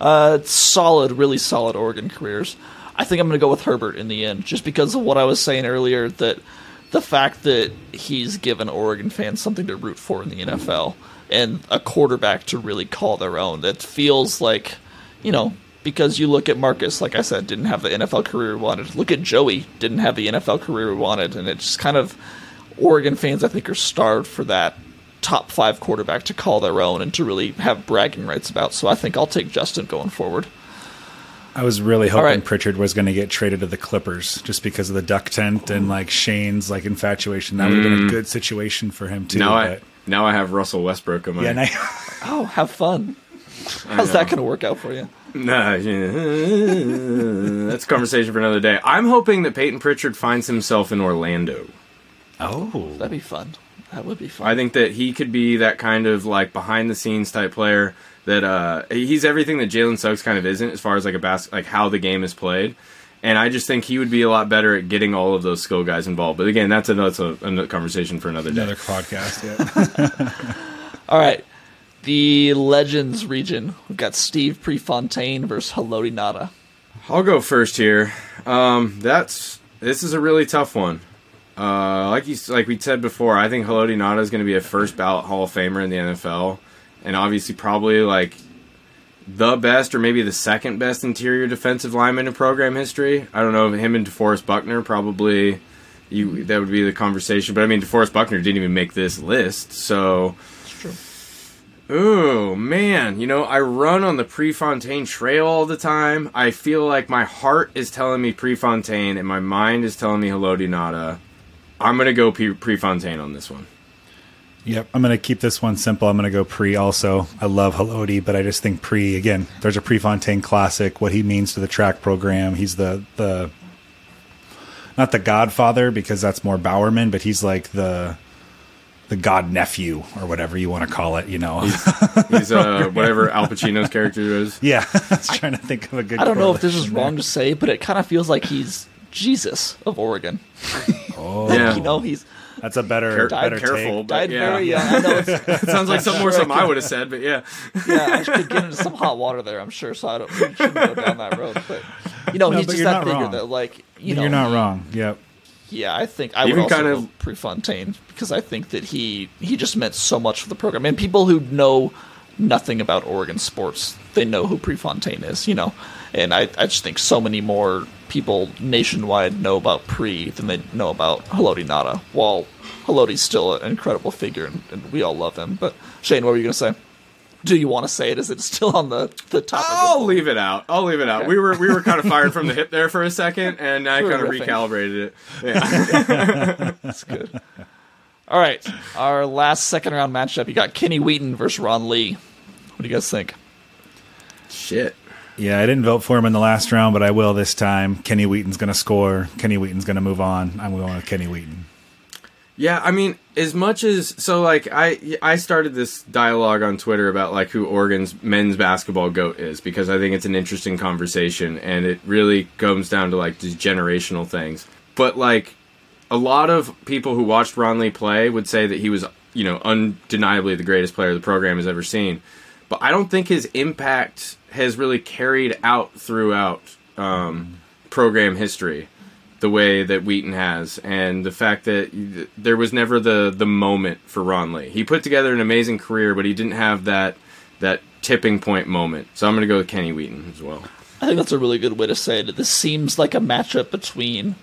uh, solid, really solid Oregon careers. I think I'm going to go with Herbert in the end, just because of what I was saying earlier that the fact that he's given Oregon fans something to root for in the NFL and a quarterback to really call their own. That feels like, you know, because you look at Marcus, like I said, didn't have the NFL career we wanted. Look at Joey, didn't have the NFL career we wanted, and it's kind of Oregon fans. I think are starved for that top five quarterback to call their own and to really have bragging rights about. So I think I'll take Justin going forward. I was really hoping right. Pritchard was going to get traded to the Clippers just because of the duck tent and like Shane's like infatuation. That would have been a mm. good situation for him too. now I now I have Russell Westbrook on my yeah, now, Oh, have fun. How's that going to work out for you? Nah, that's a conversation for another day. I'm hoping that Peyton Pritchard finds himself in Orlando. oh, That'd be fun. That would be fun. I think that he could be that kind of like behind the scenes type player that uh he's everything that Jalen Suggs kind of isn't as far as like a bas- like how the game is played. And I just think he would be a lot better at getting all of those skill guys involved. But again, that's another, that's a, another conversation for another day. another podcast. Yeah. All right. The Legends region. We've got Steve Prefontaine versus Haloti Ngata. I'll go first here. Um, that's this is a really tough one. Uh, like you like we said before, I think Haloti Ngata is going to be a first ballot Hall of Famer in the NFL, and obviously probably like the best or maybe the second best interior defensive lineman in program history. I don't know him and DeForest Buckner probably you that would be the conversation. But I mean DeForest Buckner didn't even make this list, so. Oh man, you know, I run on the Prefontaine Trail all the time. I feel like my heart is telling me Prefontaine and my mind is telling me Haloti Ngata. I'm gonna go Pre- Prefontaine on this one. Yep, I'm going to keep this one simple. I'm going to go pre also. I love Haloti, but I just think pre again. There's a Prefontaine classic. What he means to the track program. He's the the not the Godfather because that's more Bowerman, but he's like the the God nephew or whatever you want to call it. You know. He's uh, whatever Al Pacino's character is. yeah, I was trying to think of a good. I don't know if this is correlation there. wrong to say, but it kind of feels like he's Jesus of Oregon. Oh, Yeah. You know, he's that's a better Care- better careful, take. died yeah. very young. I know it's, It sounds like something more something I would have said, but yeah. yeah, I could get into some hot water there, I'm sure. So I don't we shouldn't go down that road. But you know, no, he's just you're that figure wrong. that like you know You're not he- wrong. Yep. Yeah, I think I Even would also kind of- Prefontaine because I think that he he just meant so much for the program. And people who know nothing about Oregon sports, they know who Prefontaine is, you know. And I, I just think so many more people nationwide know about Pre than they know about Haloti Ngata. While Haloti's still an incredible figure and, and we all love him. But Shane, what were you gonna say? Do you want to say it? Is it still on the the topic? I'll leave it out. I'll leave it out. Okay. We were we were kind of fired from the hip there for a second, and I We kind of riffing. recalibrated it. Yeah. That's good. All right, our last second round matchup. You got Kenny Wheaton versus Ron Lee. What do you guys think? Shit. Yeah, I didn't vote for him in the last round, but I will this time. Kenny Wheaton's going to score. Kenny Wheaton's going to move on. I'm going with Kenny Wheaton. Yeah, I mean, as much as so, like I I started this dialogue on Twitter about like who Oregon's men's basketball goat is because I think it's an interesting conversation and it really comes down to like these generational things. But like a lot of people who watched Ron Lee play would say that he was you know undeniably the greatest player the program has ever seen. But I don't think his impact has really carried out throughout um, program history the way that Wheaton has, and the fact that there was never the the moment for Ron Lee. He put together an amazing career, but he didn't have that that tipping point moment. So I'm going to go with Kenny Wheaton as well. I think that's a really good way to say it. This seems like a matchup between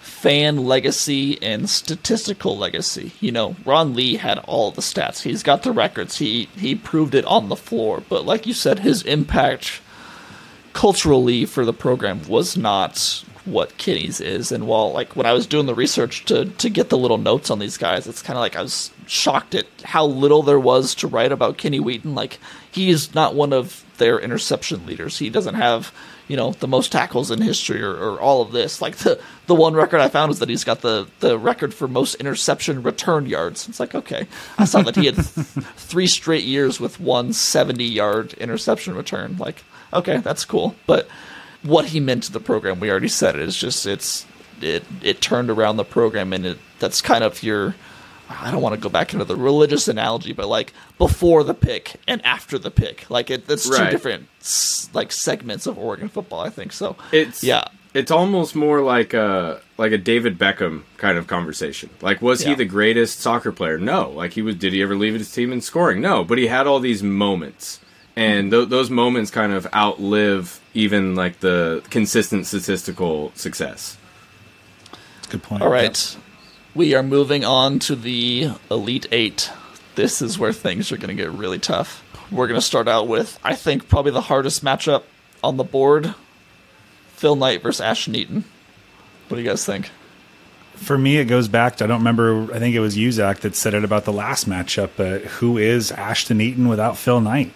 fan legacy and statistical legacy. You know, Ron Lee had all the stats. He's got the records. He he proved it on the floor. But like you said, his impact culturally for the program was not what Kenny's is. And while like when I was doing the research to to get the little notes on these guys, it's kind of like I was shocked at how little there was to write about Kenny Wheaton. Like he is not one of their interception leaders. He doesn't have you know the most tackles in history or, or all of this. Like the the one record I found is that he's got the the record for most interception return yards. It's like okay, I saw that he had th- three straight years with one 70 yard interception return. Like okay, that's cool, but what he meant to the program, we already said it. It's just it's it it turned around the program, and it that's kind of your. I don't want to go back into the religious analogy, but like before the pick and after the pick, like it, that's two different like segments of Oregon football. I think so. It's yeah, It's almost more like a like a David Beckham kind of conversation. Like, was he the greatest soccer player? No. Like, he was. Did he ever leave his team in scoring? No. But he had all these moments, and th- those moments kind of outlive even like the consistent statistical success. That's a good point. All right. We are moving on to the Elite Eight. This is where things are going to get really tough. We're going to start out with, I think, probably the hardest matchup on the board Phil Knight versus Ashton Eaton. What do you guys think? For me, it goes back to I don't remember. I think it was you, Zach, that said it about the last matchup. But who is Ashton Eaton without Phil Knight?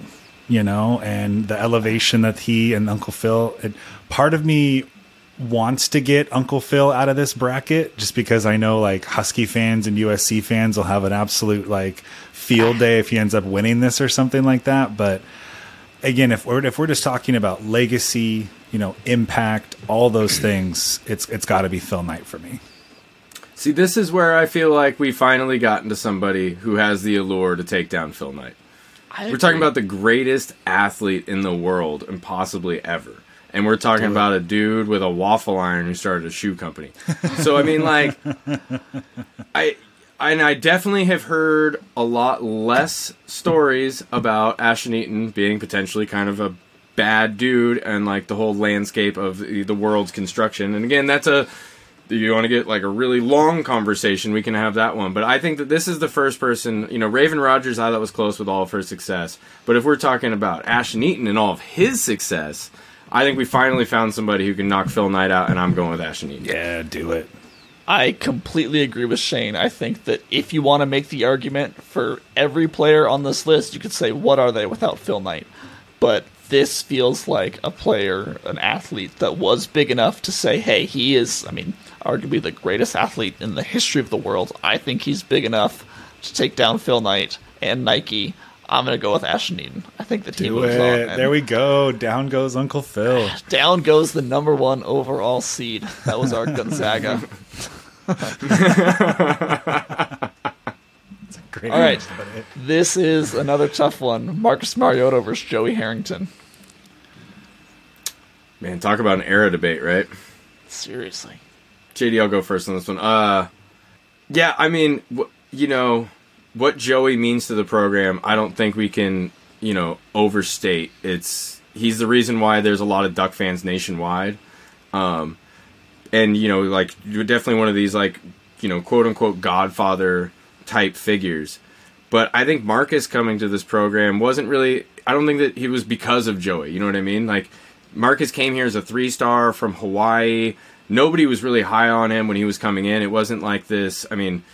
You know, and the elevation that he and Uncle Phil. It, part of me wants to get Uncle Phil out of this bracket, just because I know like Husky fans and USC fans will have an absolute like field day if he ends up winning this or something like that. But again, if we're if we're just talking about legacy, you know, impact, all those things, it's it's got to be Phil Knight for me. See, this is where I feel like we finally got into somebody who has the allure to take down Phil Knight. I We're talking about the greatest athlete in the world and possibly ever. And we're talking about a dude with a waffle iron who started a shoe company. So I mean like I and I definitely have heard a lot less stories about Ashton Eaton being potentially kind of a bad dude and like the whole landscape of the the world's construction. And again, that's a if you want to get like a really long conversation, we can have that one. But I think that this is the first person, you know, Raevyn Rogers, I thought was close with all of her success. But if we're talking about Ashton Eaton and all of his success, I think we finally found somebody who can knock Phil Knight out, and I'm going with Ashton Eaton. Yeah, do it. I completely agree with Shane. I think that if you want to make the argument for every player on this list, you could say, what are they without Phil Knight? But this feels like a player, an athlete that was big enough to say, hey, he is, I mean, arguably the greatest athlete in the history of the world. I think he's big enough to take down Phil Knight and Nike. I'm going to go with Ashton Eaton. I think the team Do moves on. it. and There we go. Down goes Uncle Phil. Down goes the number one overall seed. That was our Gonzaga. Great. All right. This is another tough one. Marcus Mariota versus Joey Harrington. Man, talk about an era debate, right? Seriously. JD, I'll go first on this one. Uh, yeah, I mean, wh- you know, what Joey means to the program, I don't think we can, you know, overstate. It's he's the reason why there's a lot of Duck fans nationwide, um, and you know, like you're definitely one of these like, you know, quote unquote Godfather type figures. But I think Marcus coming to this program wasn't really. I don't think that he was because of Joey. You know what I mean? Like Marcus came here as a three star from Hawaii. Nobody was really high on him when he was coming in. It wasn't like this. I mean,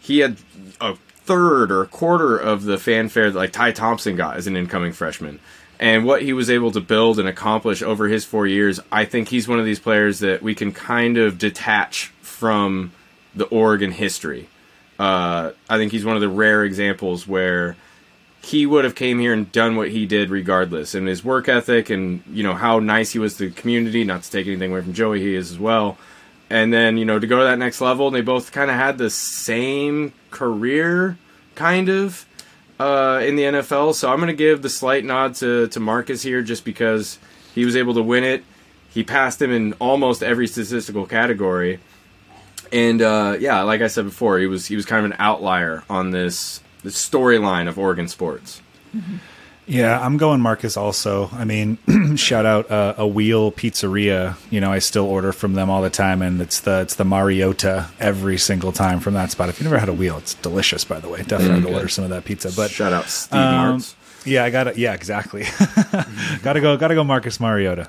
he had a third or a quarter of the fanfare that like Ty Thompson got as an incoming freshman. And what he was able to build and accomplish over his four years, I think he's one of these players that we can kind of detach from the Oregon history. Uh, I think he's one of the rare examples where he would have came here and done what he did regardless. And his work ethic and you know how nice he was to the community not to take anything away from joey he is as well. And then you know to go to that next level and they both kind of had the same career kind of uh, in the nfl so i'm going to give the slight nod to, to marcus here just because he was able to win it. He passed him in almost every statistical category. And uh, yeah like i said before he was he was kind of an outlier on this the storyline of Oregon sports. Yeah, I'm going Marcus also. I mean, shout out uh, a Wheel Pizzeria. You know, I still order from them all the time, and it's the it's the Mariota every single time from that spot. If you never had a Wheel, it's delicious. By the way, definitely Mm, order some of that pizza. But Shout out Steve um, Martz. yeah, I got to Yeah, exactly. gotta go. Gotta go. Marcus Mariota.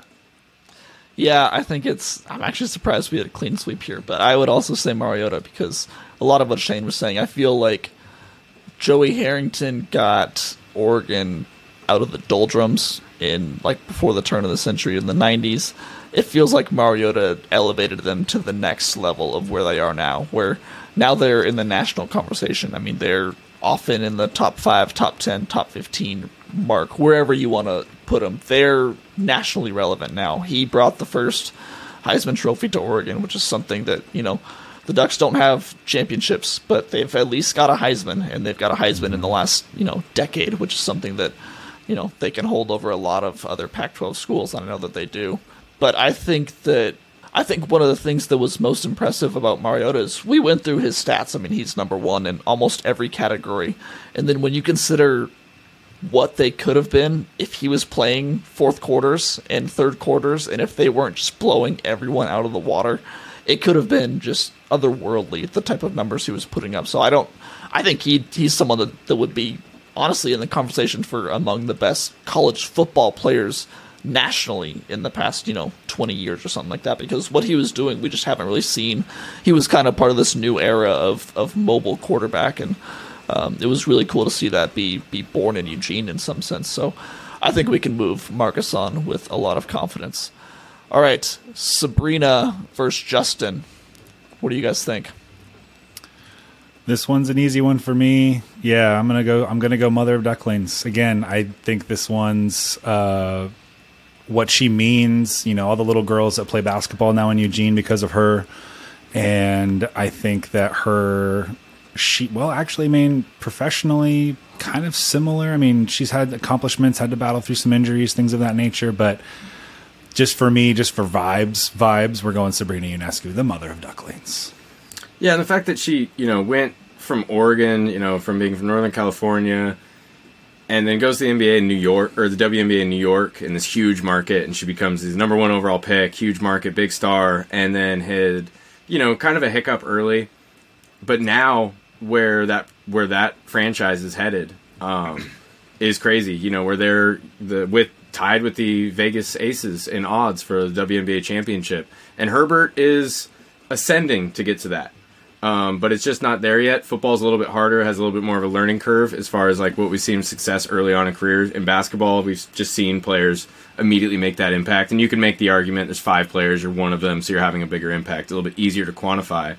Yeah, I think it's. I'm actually surprised we had a clean sweep here, but I would also say Mariota because a lot of what Shane was saying, I feel like Joey Harrington got Oregon out of the doldrums in like before the turn of the century in the 90s. It feels like Mariota elevated them to the next level of where they are now, where now they're in the national conversation. I mean, they're often in the top five, top 10, top 15 mark, wherever you want to put them. They're nationally relevant now. He brought the first Heisman Trophy to Oregon, which is something that, you know, the Ducks don't have championships, but they've at least got a Heisman, and they've got a Heisman in the last, you know, decade, which is something that, you know, they can hold over a lot of other Pac 12 schools. I know that they do. But I think that I think one of the things that was most impressive about Mariota is we went through his stats. I mean, he's number one in almost every category. And then when you consider what they could have been if he was playing fourth quarters and third quarters, and if they weren't just blowing everyone out of the water, it could have been just otherworldly the type of numbers he was putting up. So I don't. I think he he's someone that, that would be honestly in the conversation for among the best college football players nationally in the past, you know, 20 years or something like that because what he was doing we just haven't really seen. He was kind of part of this new era of of mobile quarterback and um, it was really cool to see that be be born in Eugene in some sense. So I think we can move Marcus on with a lot of confidence. All right, Sabrina versus Justin. What do you guys think? This one's an easy one for me. Yeah, I'm gonna go. I'm gonna go Mother of Ducklings again. I think this one's uh, what she means. You know, all the little girls that play basketball now in Eugene because of her, and I think that her she well actually I mean professionally kind of similar. I mean she's had accomplishments, had to battle through some injuries, things of that nature, but. Just for me, just for vibes, vibes, we're going Sabrina Ionescu, the mother of ducklings. Yeah, and the fact that she, you know, went from Oregon, you know, from being from Northern California, and then goes to the NBA in New York or the WNBA in New York in this huge market, and she becomes the number one overall pick, huge market, big star, and then had, you know, kind of a hiccup early, but now where that where that franchise is headed um, is crazy. You know, where they're the with tied with the Vegas Aces in odds for the WNBA championship, and Herbert is ascending to get to that. Um, but it's just not there yet. Football's a little bit harder, has a little bit more of a learning curve as far as like what we've seen success early on in careers. In basketball, we've just seen players immediately make that impact, and you can make the argument there's five players, you're one of them, so you're having a bigger impact. A little bit easier to quantify.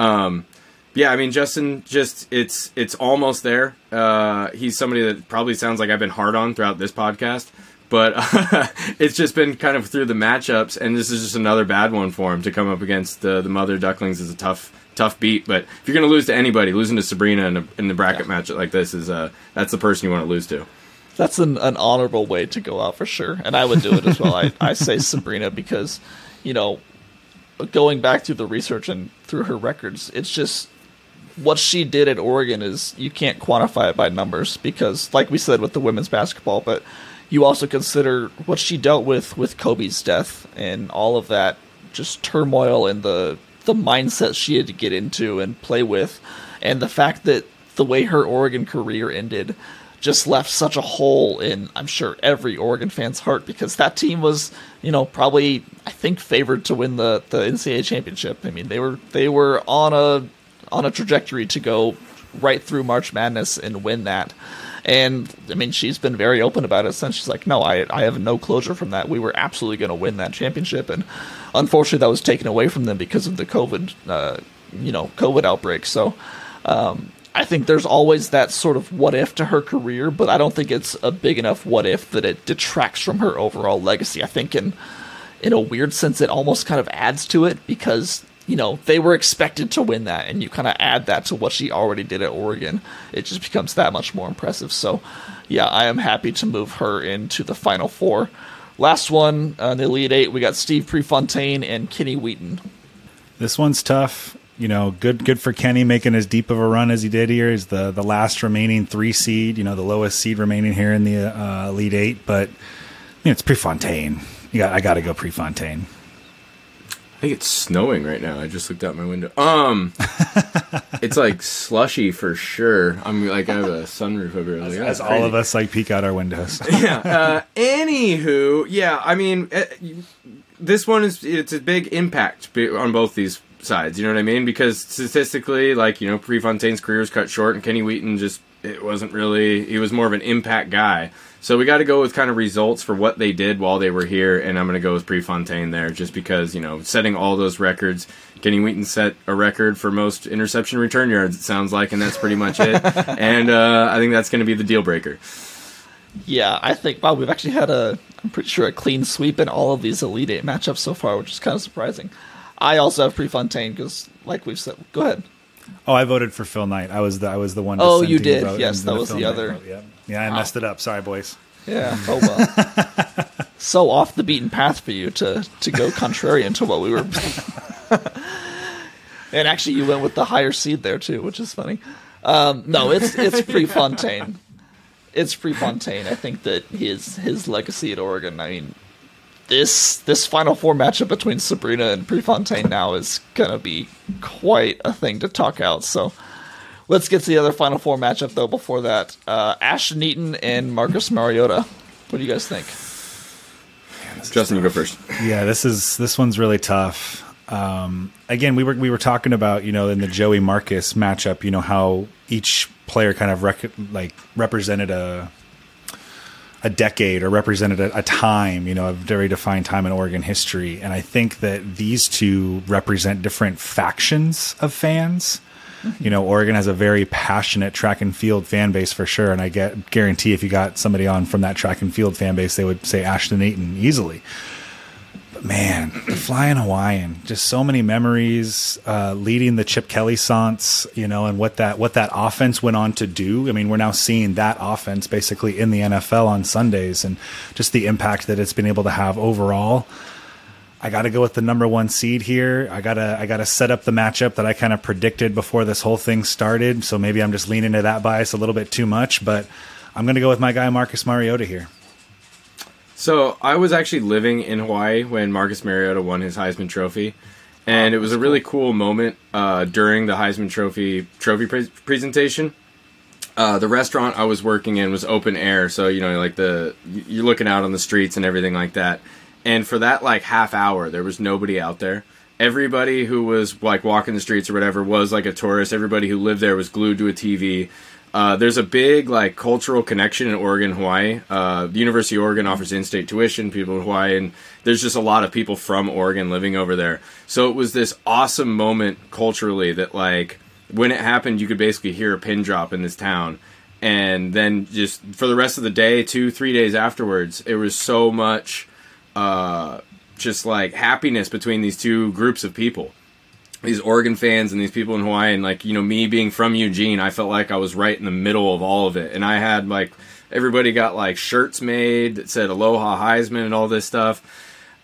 Um, yeah, I mean Justin, just it's it's almost there. Uh, he's somebody that probably sounds like I've been hard on throughout this podcast, but it's just been kind of through the matchups, and this is just another bad one for him to come up against the the Mother Ducklings is a tough tough beat. But if you're going to lose to anybody, losing to Sabrina in, a, in the bracket Yeah. matchup like this is uh that's the person you want to lose to. that's an, an honorable way to go out for sure, and I would do it as well. I, I say Sabrina because, you know, going back through the research and through her records, it's just what she did at Oregon is you can't quantify it by numbers because, like we said with the women's basketball, but you also consider what she dealt with with Kobe's death and all of that just turmoil and the the mindset she had to get into and play with, and the fact that the way her Oregon career ended just left such a hole in I'm sure every Oregon fan's heart because that team was, you know, probably I think favored to win the the NCAA championship. I mean, they were they were on a on a trajectory to go right through March Madness and win that. And I mean, she's been very open about it since she's like, no, I, I have no closure from that. We were absolutely going to win that championship. And unfortunately, that was taken away from them because of the COVID, uh, you know, COVID outbreak. So, um, I think there's always that sort of what if to her career, but I don't think it's a big enough what if that it detracts from her overall legacy. I think in in a weird sense it almost kind of adds to it because you know they were expected to win that and you kind of add that to what she already did at Oregon. It just becomes that much more impressive. So, yeah, I am happy to move her into the final 4. Last one, uh, the Elite 8, we got Steve Prefontaine and Kenny Wheaton. This one's tough you know, good good for Kenny making as deep of a run as he did here. Is the the last remaining three seed, you know, the lowest seed remaining here in the uh, Elite Eight. But you know, it's Prefontaine. You got I got to go Prefontaine. I think it's snowing right now. I just looked out my window. Um, it's like slushy for sure. I'm like I have a sunroof over here. As, as all of us like peek out our windows. yeah. Uh, anywho, yeah. I mean, uh, this one is it's a big impact on both these sides. You know what I mean? Because statistically, like you know, Prefontaine's career was cut short, and Kenny Wheaton just it wasn't really. He was more of an impact guy. So we got to go with kind of results for what they did while they were here, and I'm going to go with Prefontaine there, just because you know setting all those records. Kenny Wheaton set a record for most interception return yards. It sounds like, and that's pretty much it. and uh, I think that's going to be the deal breaker. Yeah, I think wow, we've actually had a I'm pretty sure a clean sweep in all of these Elite Eight matchups so far, which is kind of surprising. I also have Prefontaine because, like we've said, go ahead. Oh, I voted for Phil Knight. I was the I was the one. Oh, you did. Yes, that was the other. yeah, yeah, I messed it up. Sorry, boys. Yeah. Oh well. so off the beaten path for you to to go contrarian to what we were. and actually, you went with the higher seed there too, which is funny. Um, no, it's it's Prefontaine. It's Prefontaine. I think that his his legacy at Oregon. I mean, this this final four matchup between Sabrina and Prefontaine now is gonna be quite a thing to talk out. So let's get to the other final four matchup though. Before that, uh, Ashton Eaton and Marcus Mariota. What do you guys think? Justin, you go first. Yeah, this is this one's really tough. Um, again, we were we were talking about you know in the Joey Marcus matchup, you know how each player kind of rec- like represented a a decade or represented a, a, time, you know, a very defined time in Oregon history. And I think that these two represent different factions of fans. You know, Oregon has a very passionate track and field fan base for sure. And I get guarantee if you got somebody on from that track and field fan base, they would say Ashton Eaton easily But man, flying Hawaiian, just so many memories. Uh, leading the Chip Kelly Saints, you know, and what that what that offense went on to do. I mean, we're now seeing that offense basically in the NFL on Sundays, and just the impact that it's been able to have overall. I got to go with the number one seed here. I gotta I gotta set up the matchup that I kind of predicted before this whole thing started. So maybe I'm just leaning to that bias a little bit too much, but I'm gonna go with my guy Marcus Mariota here. So I was actually living in Hawaii when Marcus Mariota won his Heisman Trophy, and it was a really cool, cool moment uh, during the Heisman Trophy trophy pre- presentation. Uh, the restaurant I was working in was open air, so you know, like the you're looking out on the streets and everything like that. And for that like half hour, there was nobody out there. Everybody who was like walking the streets or whatever was like a tourist. Everybody who lived there was glued to a TV. Uh, there's a big like cultural connection in Oregon, Hawaii. Uh, the University of Oregon offers in-state tuition. People in Hawaii, and there's just a lot of people from Oregon living over there. So it was this awesome moment culturally that like when it happened, you could basically hear a pin drop in this town, and then just for the rest of the day, two three days afterwards, it was so much, uh, just like happiness between these two groups of people these Oregon fans and these people in Hawaii, and like you know me being from Eugene, I felt like I was right in the middle of all of it, and I had like Everybody got like shirts made that said Aloha Heisman and all this stuff.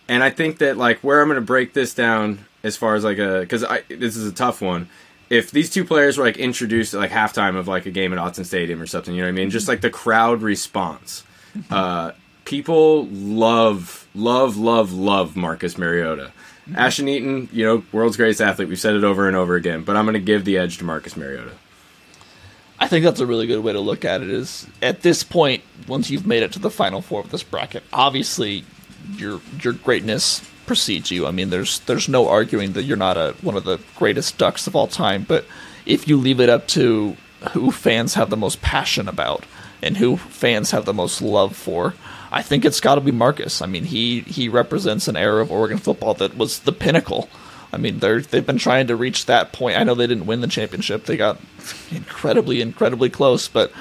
And I think that like where I'm going to break this down as far as like a because I this is a tough one. If these two players were like introduced at like halftime of like a game at Autzen Stadium or something, you know what I mean? Just like the crowd response. Uh, people love, love, love, love Marcus Mariota. Ashton Eaton, you know, world's greatest athlete. We've said it over and over again, but I'm going to give the edge to Marcus Mariota. I think that's a really good way to look at it. Is at this point, once you've made it to the final four of this bracket, obviously your your greatness precedes you. I mean, there's there's no arguing that you're not a one of the greatest ducks of all time. But if you leave it up to who fans have the most passion about and who fans have the most love for, I think it's got to be Marcus. I mean, he he represents an era of Oregon football that was the pinnacle. I mean, they're they've been trying to reach that point. I know they didn't win the championship; they got incredibly, incredibly close. But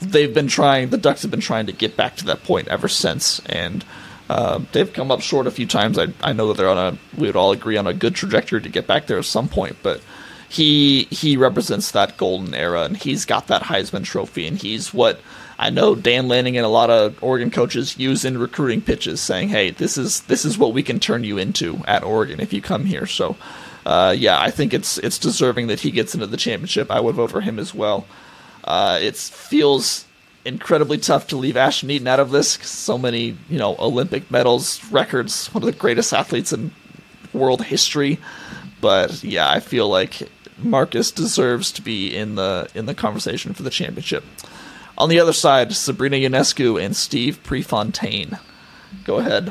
they've been trying. The Ducks have been trying to get back to that point ever since, and uh, they've come up short a few times. I I know that they're on a. We would all agree on a good trajectory to get back there at some point, but. He he represents that golden era, and he's got that Heisman Trophy, and he's what I know Dan Lanning and a lot of Oregon coaches use in recruiting pitches, saying, "Hey, this is this is what we can turn you into at Oregon if you come here." So, uh, yeah, I think it's it's deserving that he gets into the championship. I would vote for him as well. Uh, it feels incredibly tough to leave Ashton Eaton out of this. So many, you know, Olympic medals, records, one of the greatest athletes in world history. But yeah, I feel like Marcus deserves to be in the in the conversation for the championship. On the other side, Sabrina Ionescu and Steve Prefontaine. Go ahead.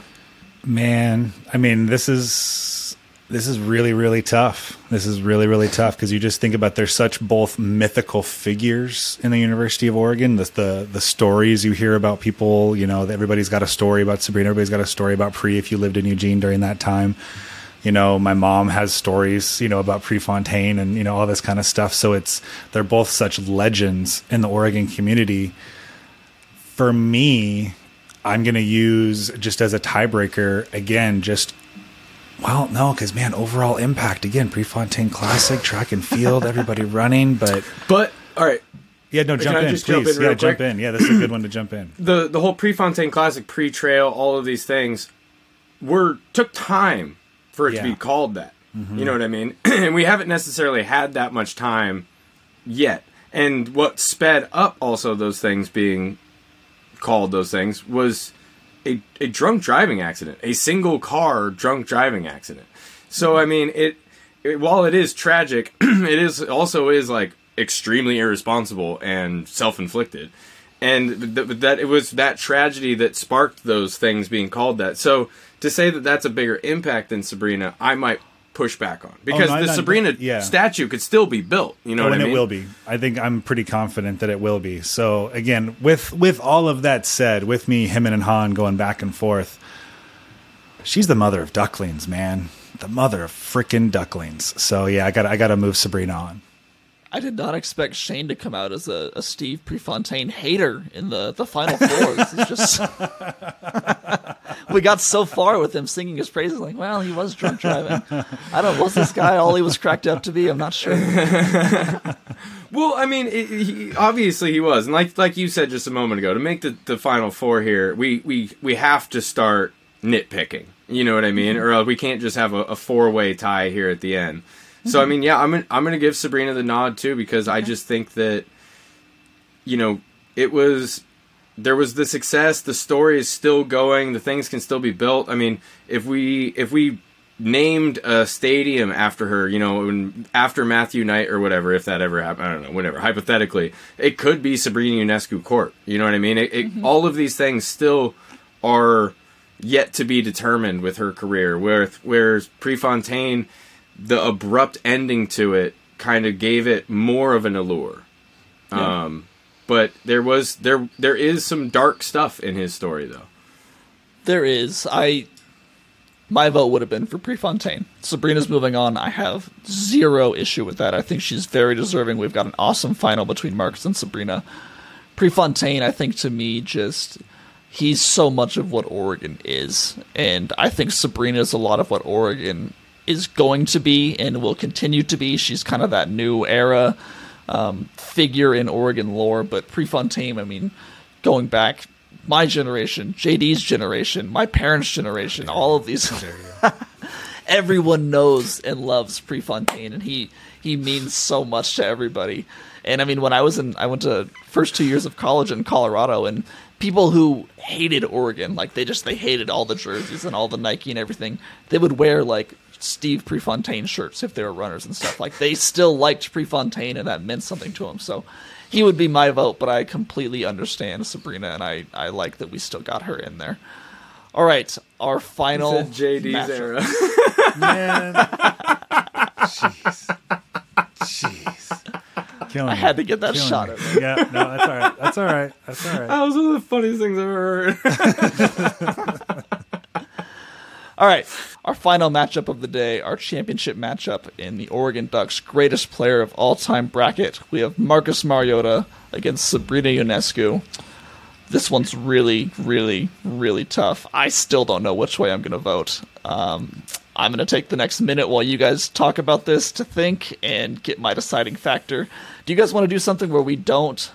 Man, I mean, this is this is really really tough. This is really really tough because you just think about they're such both mythical figures in the University of Oregon. The, the the stories you hear about people, you know, everybody's got a story about Sabrina. Everybody's got a story about Pre. If you lived in Eugene during that time, you know, my mom has stories, you know, about Prefontaine and you know all this kind of stuff. So it's they're both such legends in the Oregon community. For me, I'm going to use just as a tiebreaker again, just well, no, because man, overall impact again, Prefontaine Classic, track and field, everybody running, but But all right, yeah, no, jump in, just jump please. in yeah, jump in. Yeah, this is a good one to jump in. the the whole Prefontaine Classic, pre trail, all of these things were took time for it Yeah. to be called that. You mm-hmm. know what I mean? and we haven't necessarily had that much time yet. And what sped up also those things being called those things was a, a drunk driving accident, a single car drunk driving accident. So mm-hmm. I mean, it, it while it is tragic, it is also is like extremely irresponsible and self inflicted. And th- that it was that tragedy that sparked those things being called that. So to say that that's a bigger impact than Sabrina, I might push back on oh, because Oh, no, the no, Sabrina yeah. statue could still be built. You know Oh, what and I mean? it will be. I think I'm pretty confident that it will be. So again, with with all of that said, with me, him and Han going back and forth, she's the mother of ducklings, man. The mother of freaking ducklings. So yeah, I got I got to move Sabrina on. I did not expect Shane to come out as a, a Steve Prefontaine hater in the, the final four. This is just we got so far with him singing his praises, like, well, he was drunk driving. I don't was this guy all he was cracked up to be? I'm not sure. Well, I mean, it, he, obviously he was, and like like you said just a moment ago, to make the, the final four here, we, we we have to start nitpicking. You know what I mean? Or else we can't just have a, a four way tie here at the end. So I mean, yeah, I'm gonna, I'm going to give Sabrina the nod too because I just think that you know it was there was the success, the story is still going, the things can still be built. I mean, if we if we named a stadium after her, you know, after Matthew Knight or whatever, if that ever happened, I don't know, whatever. Hypothetically, it could be Sabrina Ionescu Court. You know what I mean? It, it, mm-hmm. All of these things still are yet to be determined with her career. Where whereas Prefontaine, the abrupt ending to it kind of gave it more of an allure. Yeah. Um, but there was there there is some dark stuff in his story though. There is. I my vote would have been for Prefontaine. Sabrina's moving on. I have zero issue with that. I think she's very deserving. We've got an awesome final between Marcus and Sabrina. Prefontaine, I think to me, just he's so much of what Oregon is, and I think Sabrina is a lot of what Oregon is going to be and will continue to be. She's kind of that new era um, figure in Oregon lore, but Prefontaine, I mean, going back my generation, JD's generation, my parents' generation, all of these. Everyone knows and loves Prefontaine, and he he means so much to everybody. And I mean, when I was in, I went to first two years of college in Colorado, and people who hated Oregon, like they just they hated all the jerseys and all the Nike and everything. They would wear like Steve Prefontaine shirts if they were runners and stuff. Like they still liked Prefontaine, and that meant something to them. So he would be my vote, but I completely understand Sabrina, and I I like that we still got her in there. All right, our final JD's matchup. era. Man. Jeez. Jeez. Killing I had to get that Killing shot me. at me. Yeah, no, that's all right. That's all right. That's all right. That was one of the funniest things I've ever heard. All right, our final matchup of the day, our championship matchup in the Oregon Ducks' greatest player of all time bracket. We have Marcus Mariota against Sabrina Ionescu. This one's really, really, really tough. I still don't know which way I'm going to vote. Um, I'm going to take the next minute while you guys talk about this to think and get my deciding factor. Do you guys want to do something where we don't?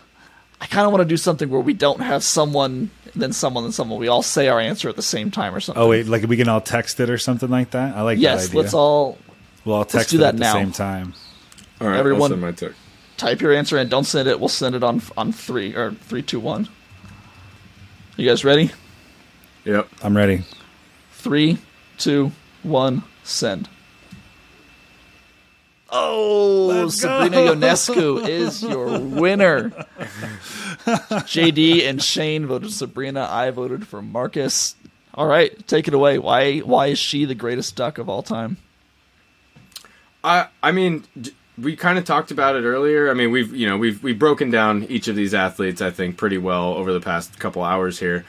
I kind of want to do something where we don't have someone, then someone, then someone. We all say our answer at the same time or something. Oh wait, like we can all text it or something like that. I like that yes, idea. let's all we'll all text do it that at the now. same time. All right, Everyone- I'll send my text. type your answer and don't send it. We'll send it on on three or three, two, one. You guys ready? Yep. I'm ready. Three, two, one, send. Oh, Let's go. Sabrina Ionescu is your winner. JD and Shane voted Sabrina. I voted for Marcus. All right, take it away. Why why is she the greatest duck of all time? I I mean, we kind of talked about it earlier. I mean, we've you know we've we've broken down each of these athletes. I think pretty well over the past couple hours here.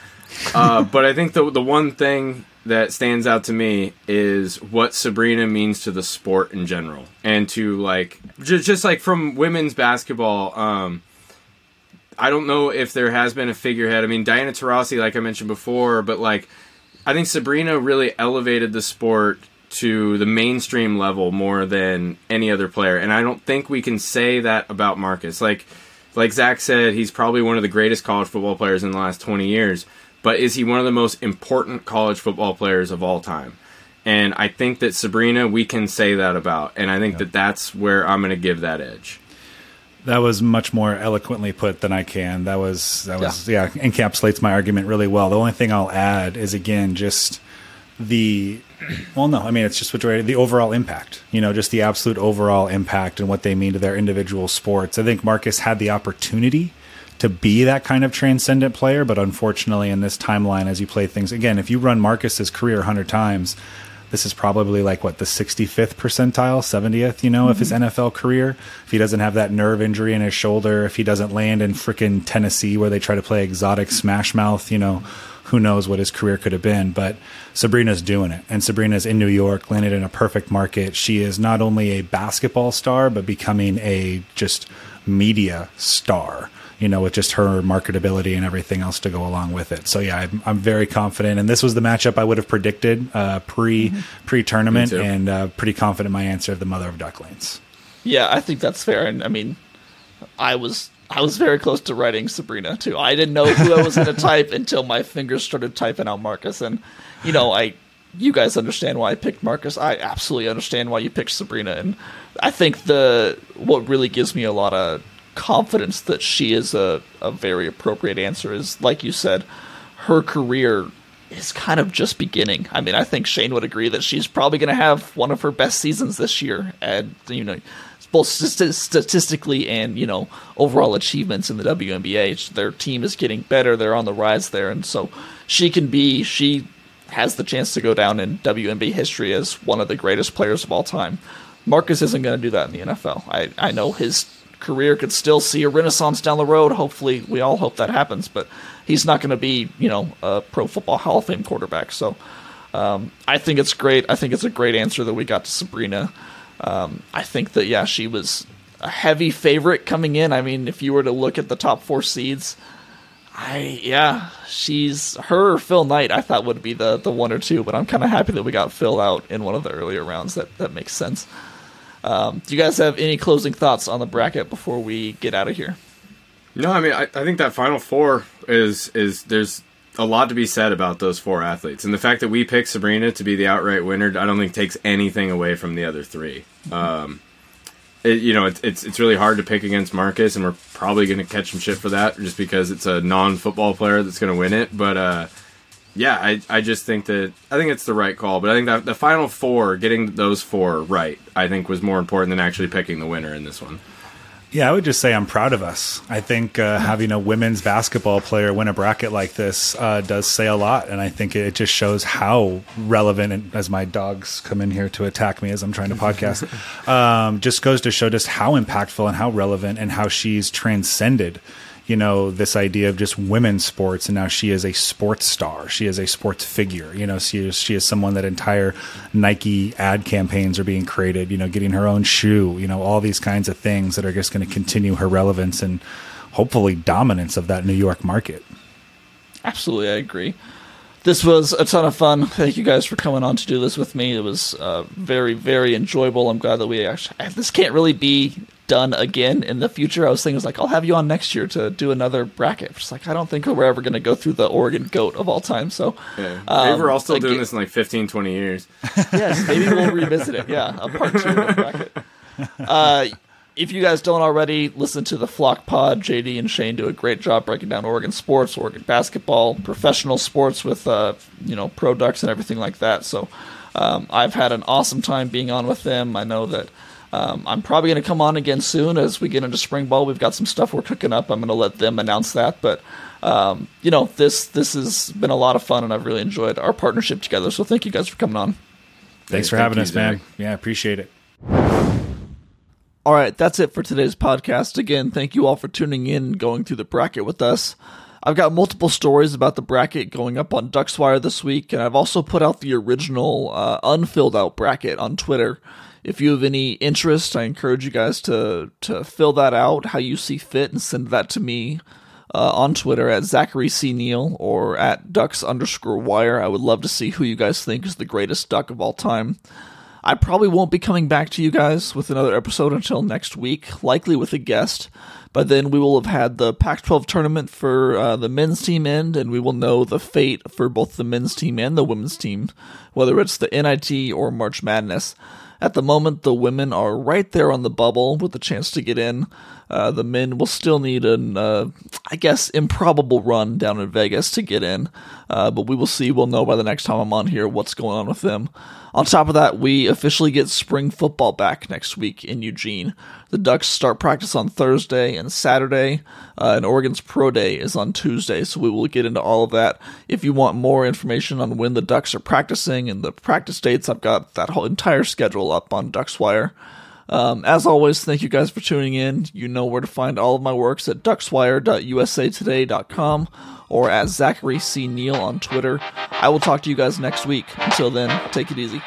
Uh, but I think the the one thing that stands out to me is what Sabrina means to the sport in general, and to like just just like from women's basketball. Um, I don't know if there has been a figurehead. I mean, Diana Taurasi, like I mentioned before, but like I think Sabrina really elevated the sport to the mainstream level more than any other player, and I don't think we can say that about Marcus. Like, like Zach said, he's probably one of the greatest college football players in the last twenty years. But is he one of the most important college football players of all time? And I think that Sabrina, we can say that about, and I think that that's where I'm going to give that edge. That was much more eloquently put than I can. That was that was yeah. encapsulates my argument really well. The only thing I'll add is again just the well no, I mean it's just what you're- the overall impact. You know, just the absolute overall impact and what they mean to their individual sports. I think Marcus had the opportunity to be that kind of transcendent player, but unfortunately in this timeline as you play things again, if you run Marcus's career 100 times, this is probably like what the 65th percentile 70th you know of his mm-hmm. nfl career? If he doesn't have that nerve injury in his shoulder if he doesn't land in frickin' tennessee where they try to play exotic smash mouth you know who knows what his career could have been. But sabrina's doing it and sabrina's in new york landed in a perfect market. She is not only a basketball star but becoming a just media star you know, with just her marketability and everything else to go along with it. So yeah, I'm, I'm very confident, and this was the matchup I would have predicted uh, pre pre tournament, and uh, pretty confident in my answer of the mother of ducklings. Yeah, I think that's fair. And I mean, I was I was very close to writing Sabrina too. I didn't know who I was going to type until my fingers started typing out Marcus. And you know, I you guys understand why I picked Marcus. I absolutely understand why you picked Sabrina. And I think the what really gives me a lot of confidence that she is a, a very appropriate answer is like you said, her career is kind of just beginning. I mean, I think Shane would agree that she's probably going to have one of her best seasons this year, and you know, both st- statistically and you know overall achievements in the WNBA. Their team is getting better; they're on the rise there, and so she can be. She has the chance to go down in WNBA history as one of the greatest players of all time. Marcus isn't going to do that in the NFL. I I know his career could still see a renaissance down the road. Hopefully, we all hope that happens, but he's not going to be, you know, a Pro Football Hall of Fame quarterback. So, um, I think it's great. I think it's a great answer that we got to Sabrina. Um, I think that yeah, she was a heavy favorite coming in. I mean, if you were to look at the top four seeds, I yeah, she's her Phil Knight. I thought would be the the one or two, but I'm kind of happy that we got Phil out in one of the earlier rounds. That that makes sense. Um, do you guys have any closing thoughts on the bracket before we get out of here? No, I mean I, I think that final four is is there's a lot to be said about those four athletes, and the fact that we picked Sabrina to be the outright winner, I don't think takes anything away from the other 3 um, it, you know, it's, it's it's really hard to pick against Marcus, and we're probably going to catch some shit for that, just because it's a non-football player that's going to win it. But uh, yeah, I I just think that I think it's the right call. But I think that the final four, getting those four right, I think was more important than actually picking the winner in this one. Yeah, I would just say I'm proud of us. I think uh, having a women's basketball player win a bracket like this uh, does say a lot, and I think it just shows how relevant. And as my dogs come in here to attack me as I'm trying to podcast, um, just goes to show just how impactful and how relevant and how she's transcended you know this idea of just women's sports and now she is a sports star she is a sports figure you know she is she is someone that entire nike ad campaigns are being created you know getting her own shoe you know all these kinds of things that are just going to continue her relevance and hopefully dominance of that new york market absolutely i agree this was a ton of fun. Thank you guys for coming on to do this with me. It was uh, very, very enjoyable. I'm glad that we actually. This can't really be done again in the future. I was thinking, was like, I'll have you on next year to do another bracket. Just like, I don't think we're ever going to go through the Oregon goat of all time. So, yeah. Um, maybe we're all still doing this in like 15, 20 years. Yes, maybe we'll revisit it. Yeah, a part two of the bracket. Uh, if you guys don't already listen to the Flock Pod, JD and Shane do a great job breaking down Oregon sports, Oregon basketball, professional sports with uh, you know pro ducks and everything like that. So um, I've had an awesome time being on with them. I know that um, I'm probably going to come on again soon as we get into spring ball. We've got some stuff we're cooking up. I'm going to let them announce that, but um, you know this this has been a lot of fun, and I've really enjoyed our partnership together. So thank you guys for coming on. Thanks for having us, man. Yeah, I appreciate it. All right, that's it for today's podcast. Again, thank you all for tuning in and going through the bracket with us. I've got multiple stories about the bracket going up on DucksWire this week, and I've also put out the original uh, unfilled out bracket on Twitter if you have any interest, I encourage you guys to to fill that out how you see fit and send that to me uh, on Twitter at Zachary C. Neel or at Ducks underscore Wire. I would love to see who you guys think is the greatest duck of all time. I probably won't be coming back to you guys with another episode until next week, likely with a guest. But then we will have had the Pac 12 tournament for uh, the men's team end, and we will know the fate for both the men's team and the women's team, whether it's the NIT or March Madness. At the moment, the women are right there on the bubble with a chance to get in. Uh, the men will still need an, uh, I guess, improbable run down in Vegas to get in. Uh, but we will see. We'll know by the next time I'm on here what's going on with them. On top of that, we officially get spring football back next week in Eugene. The Ducks start practice on Thursday and Saturday, uh, and Oregon's Pro Day is on Tuesday, so we will get into all of that. If you want more information on when the Ducks are practicing and the practice dates, I've got that whole entire schedule up on DucksWire. Um, as always, thank you guys for tuning in. You know where to find all of my works at duckswire.usatoday.com or at Zachary C. Neel on Twitter. I will talk to you guys next week. Until then, take it easy.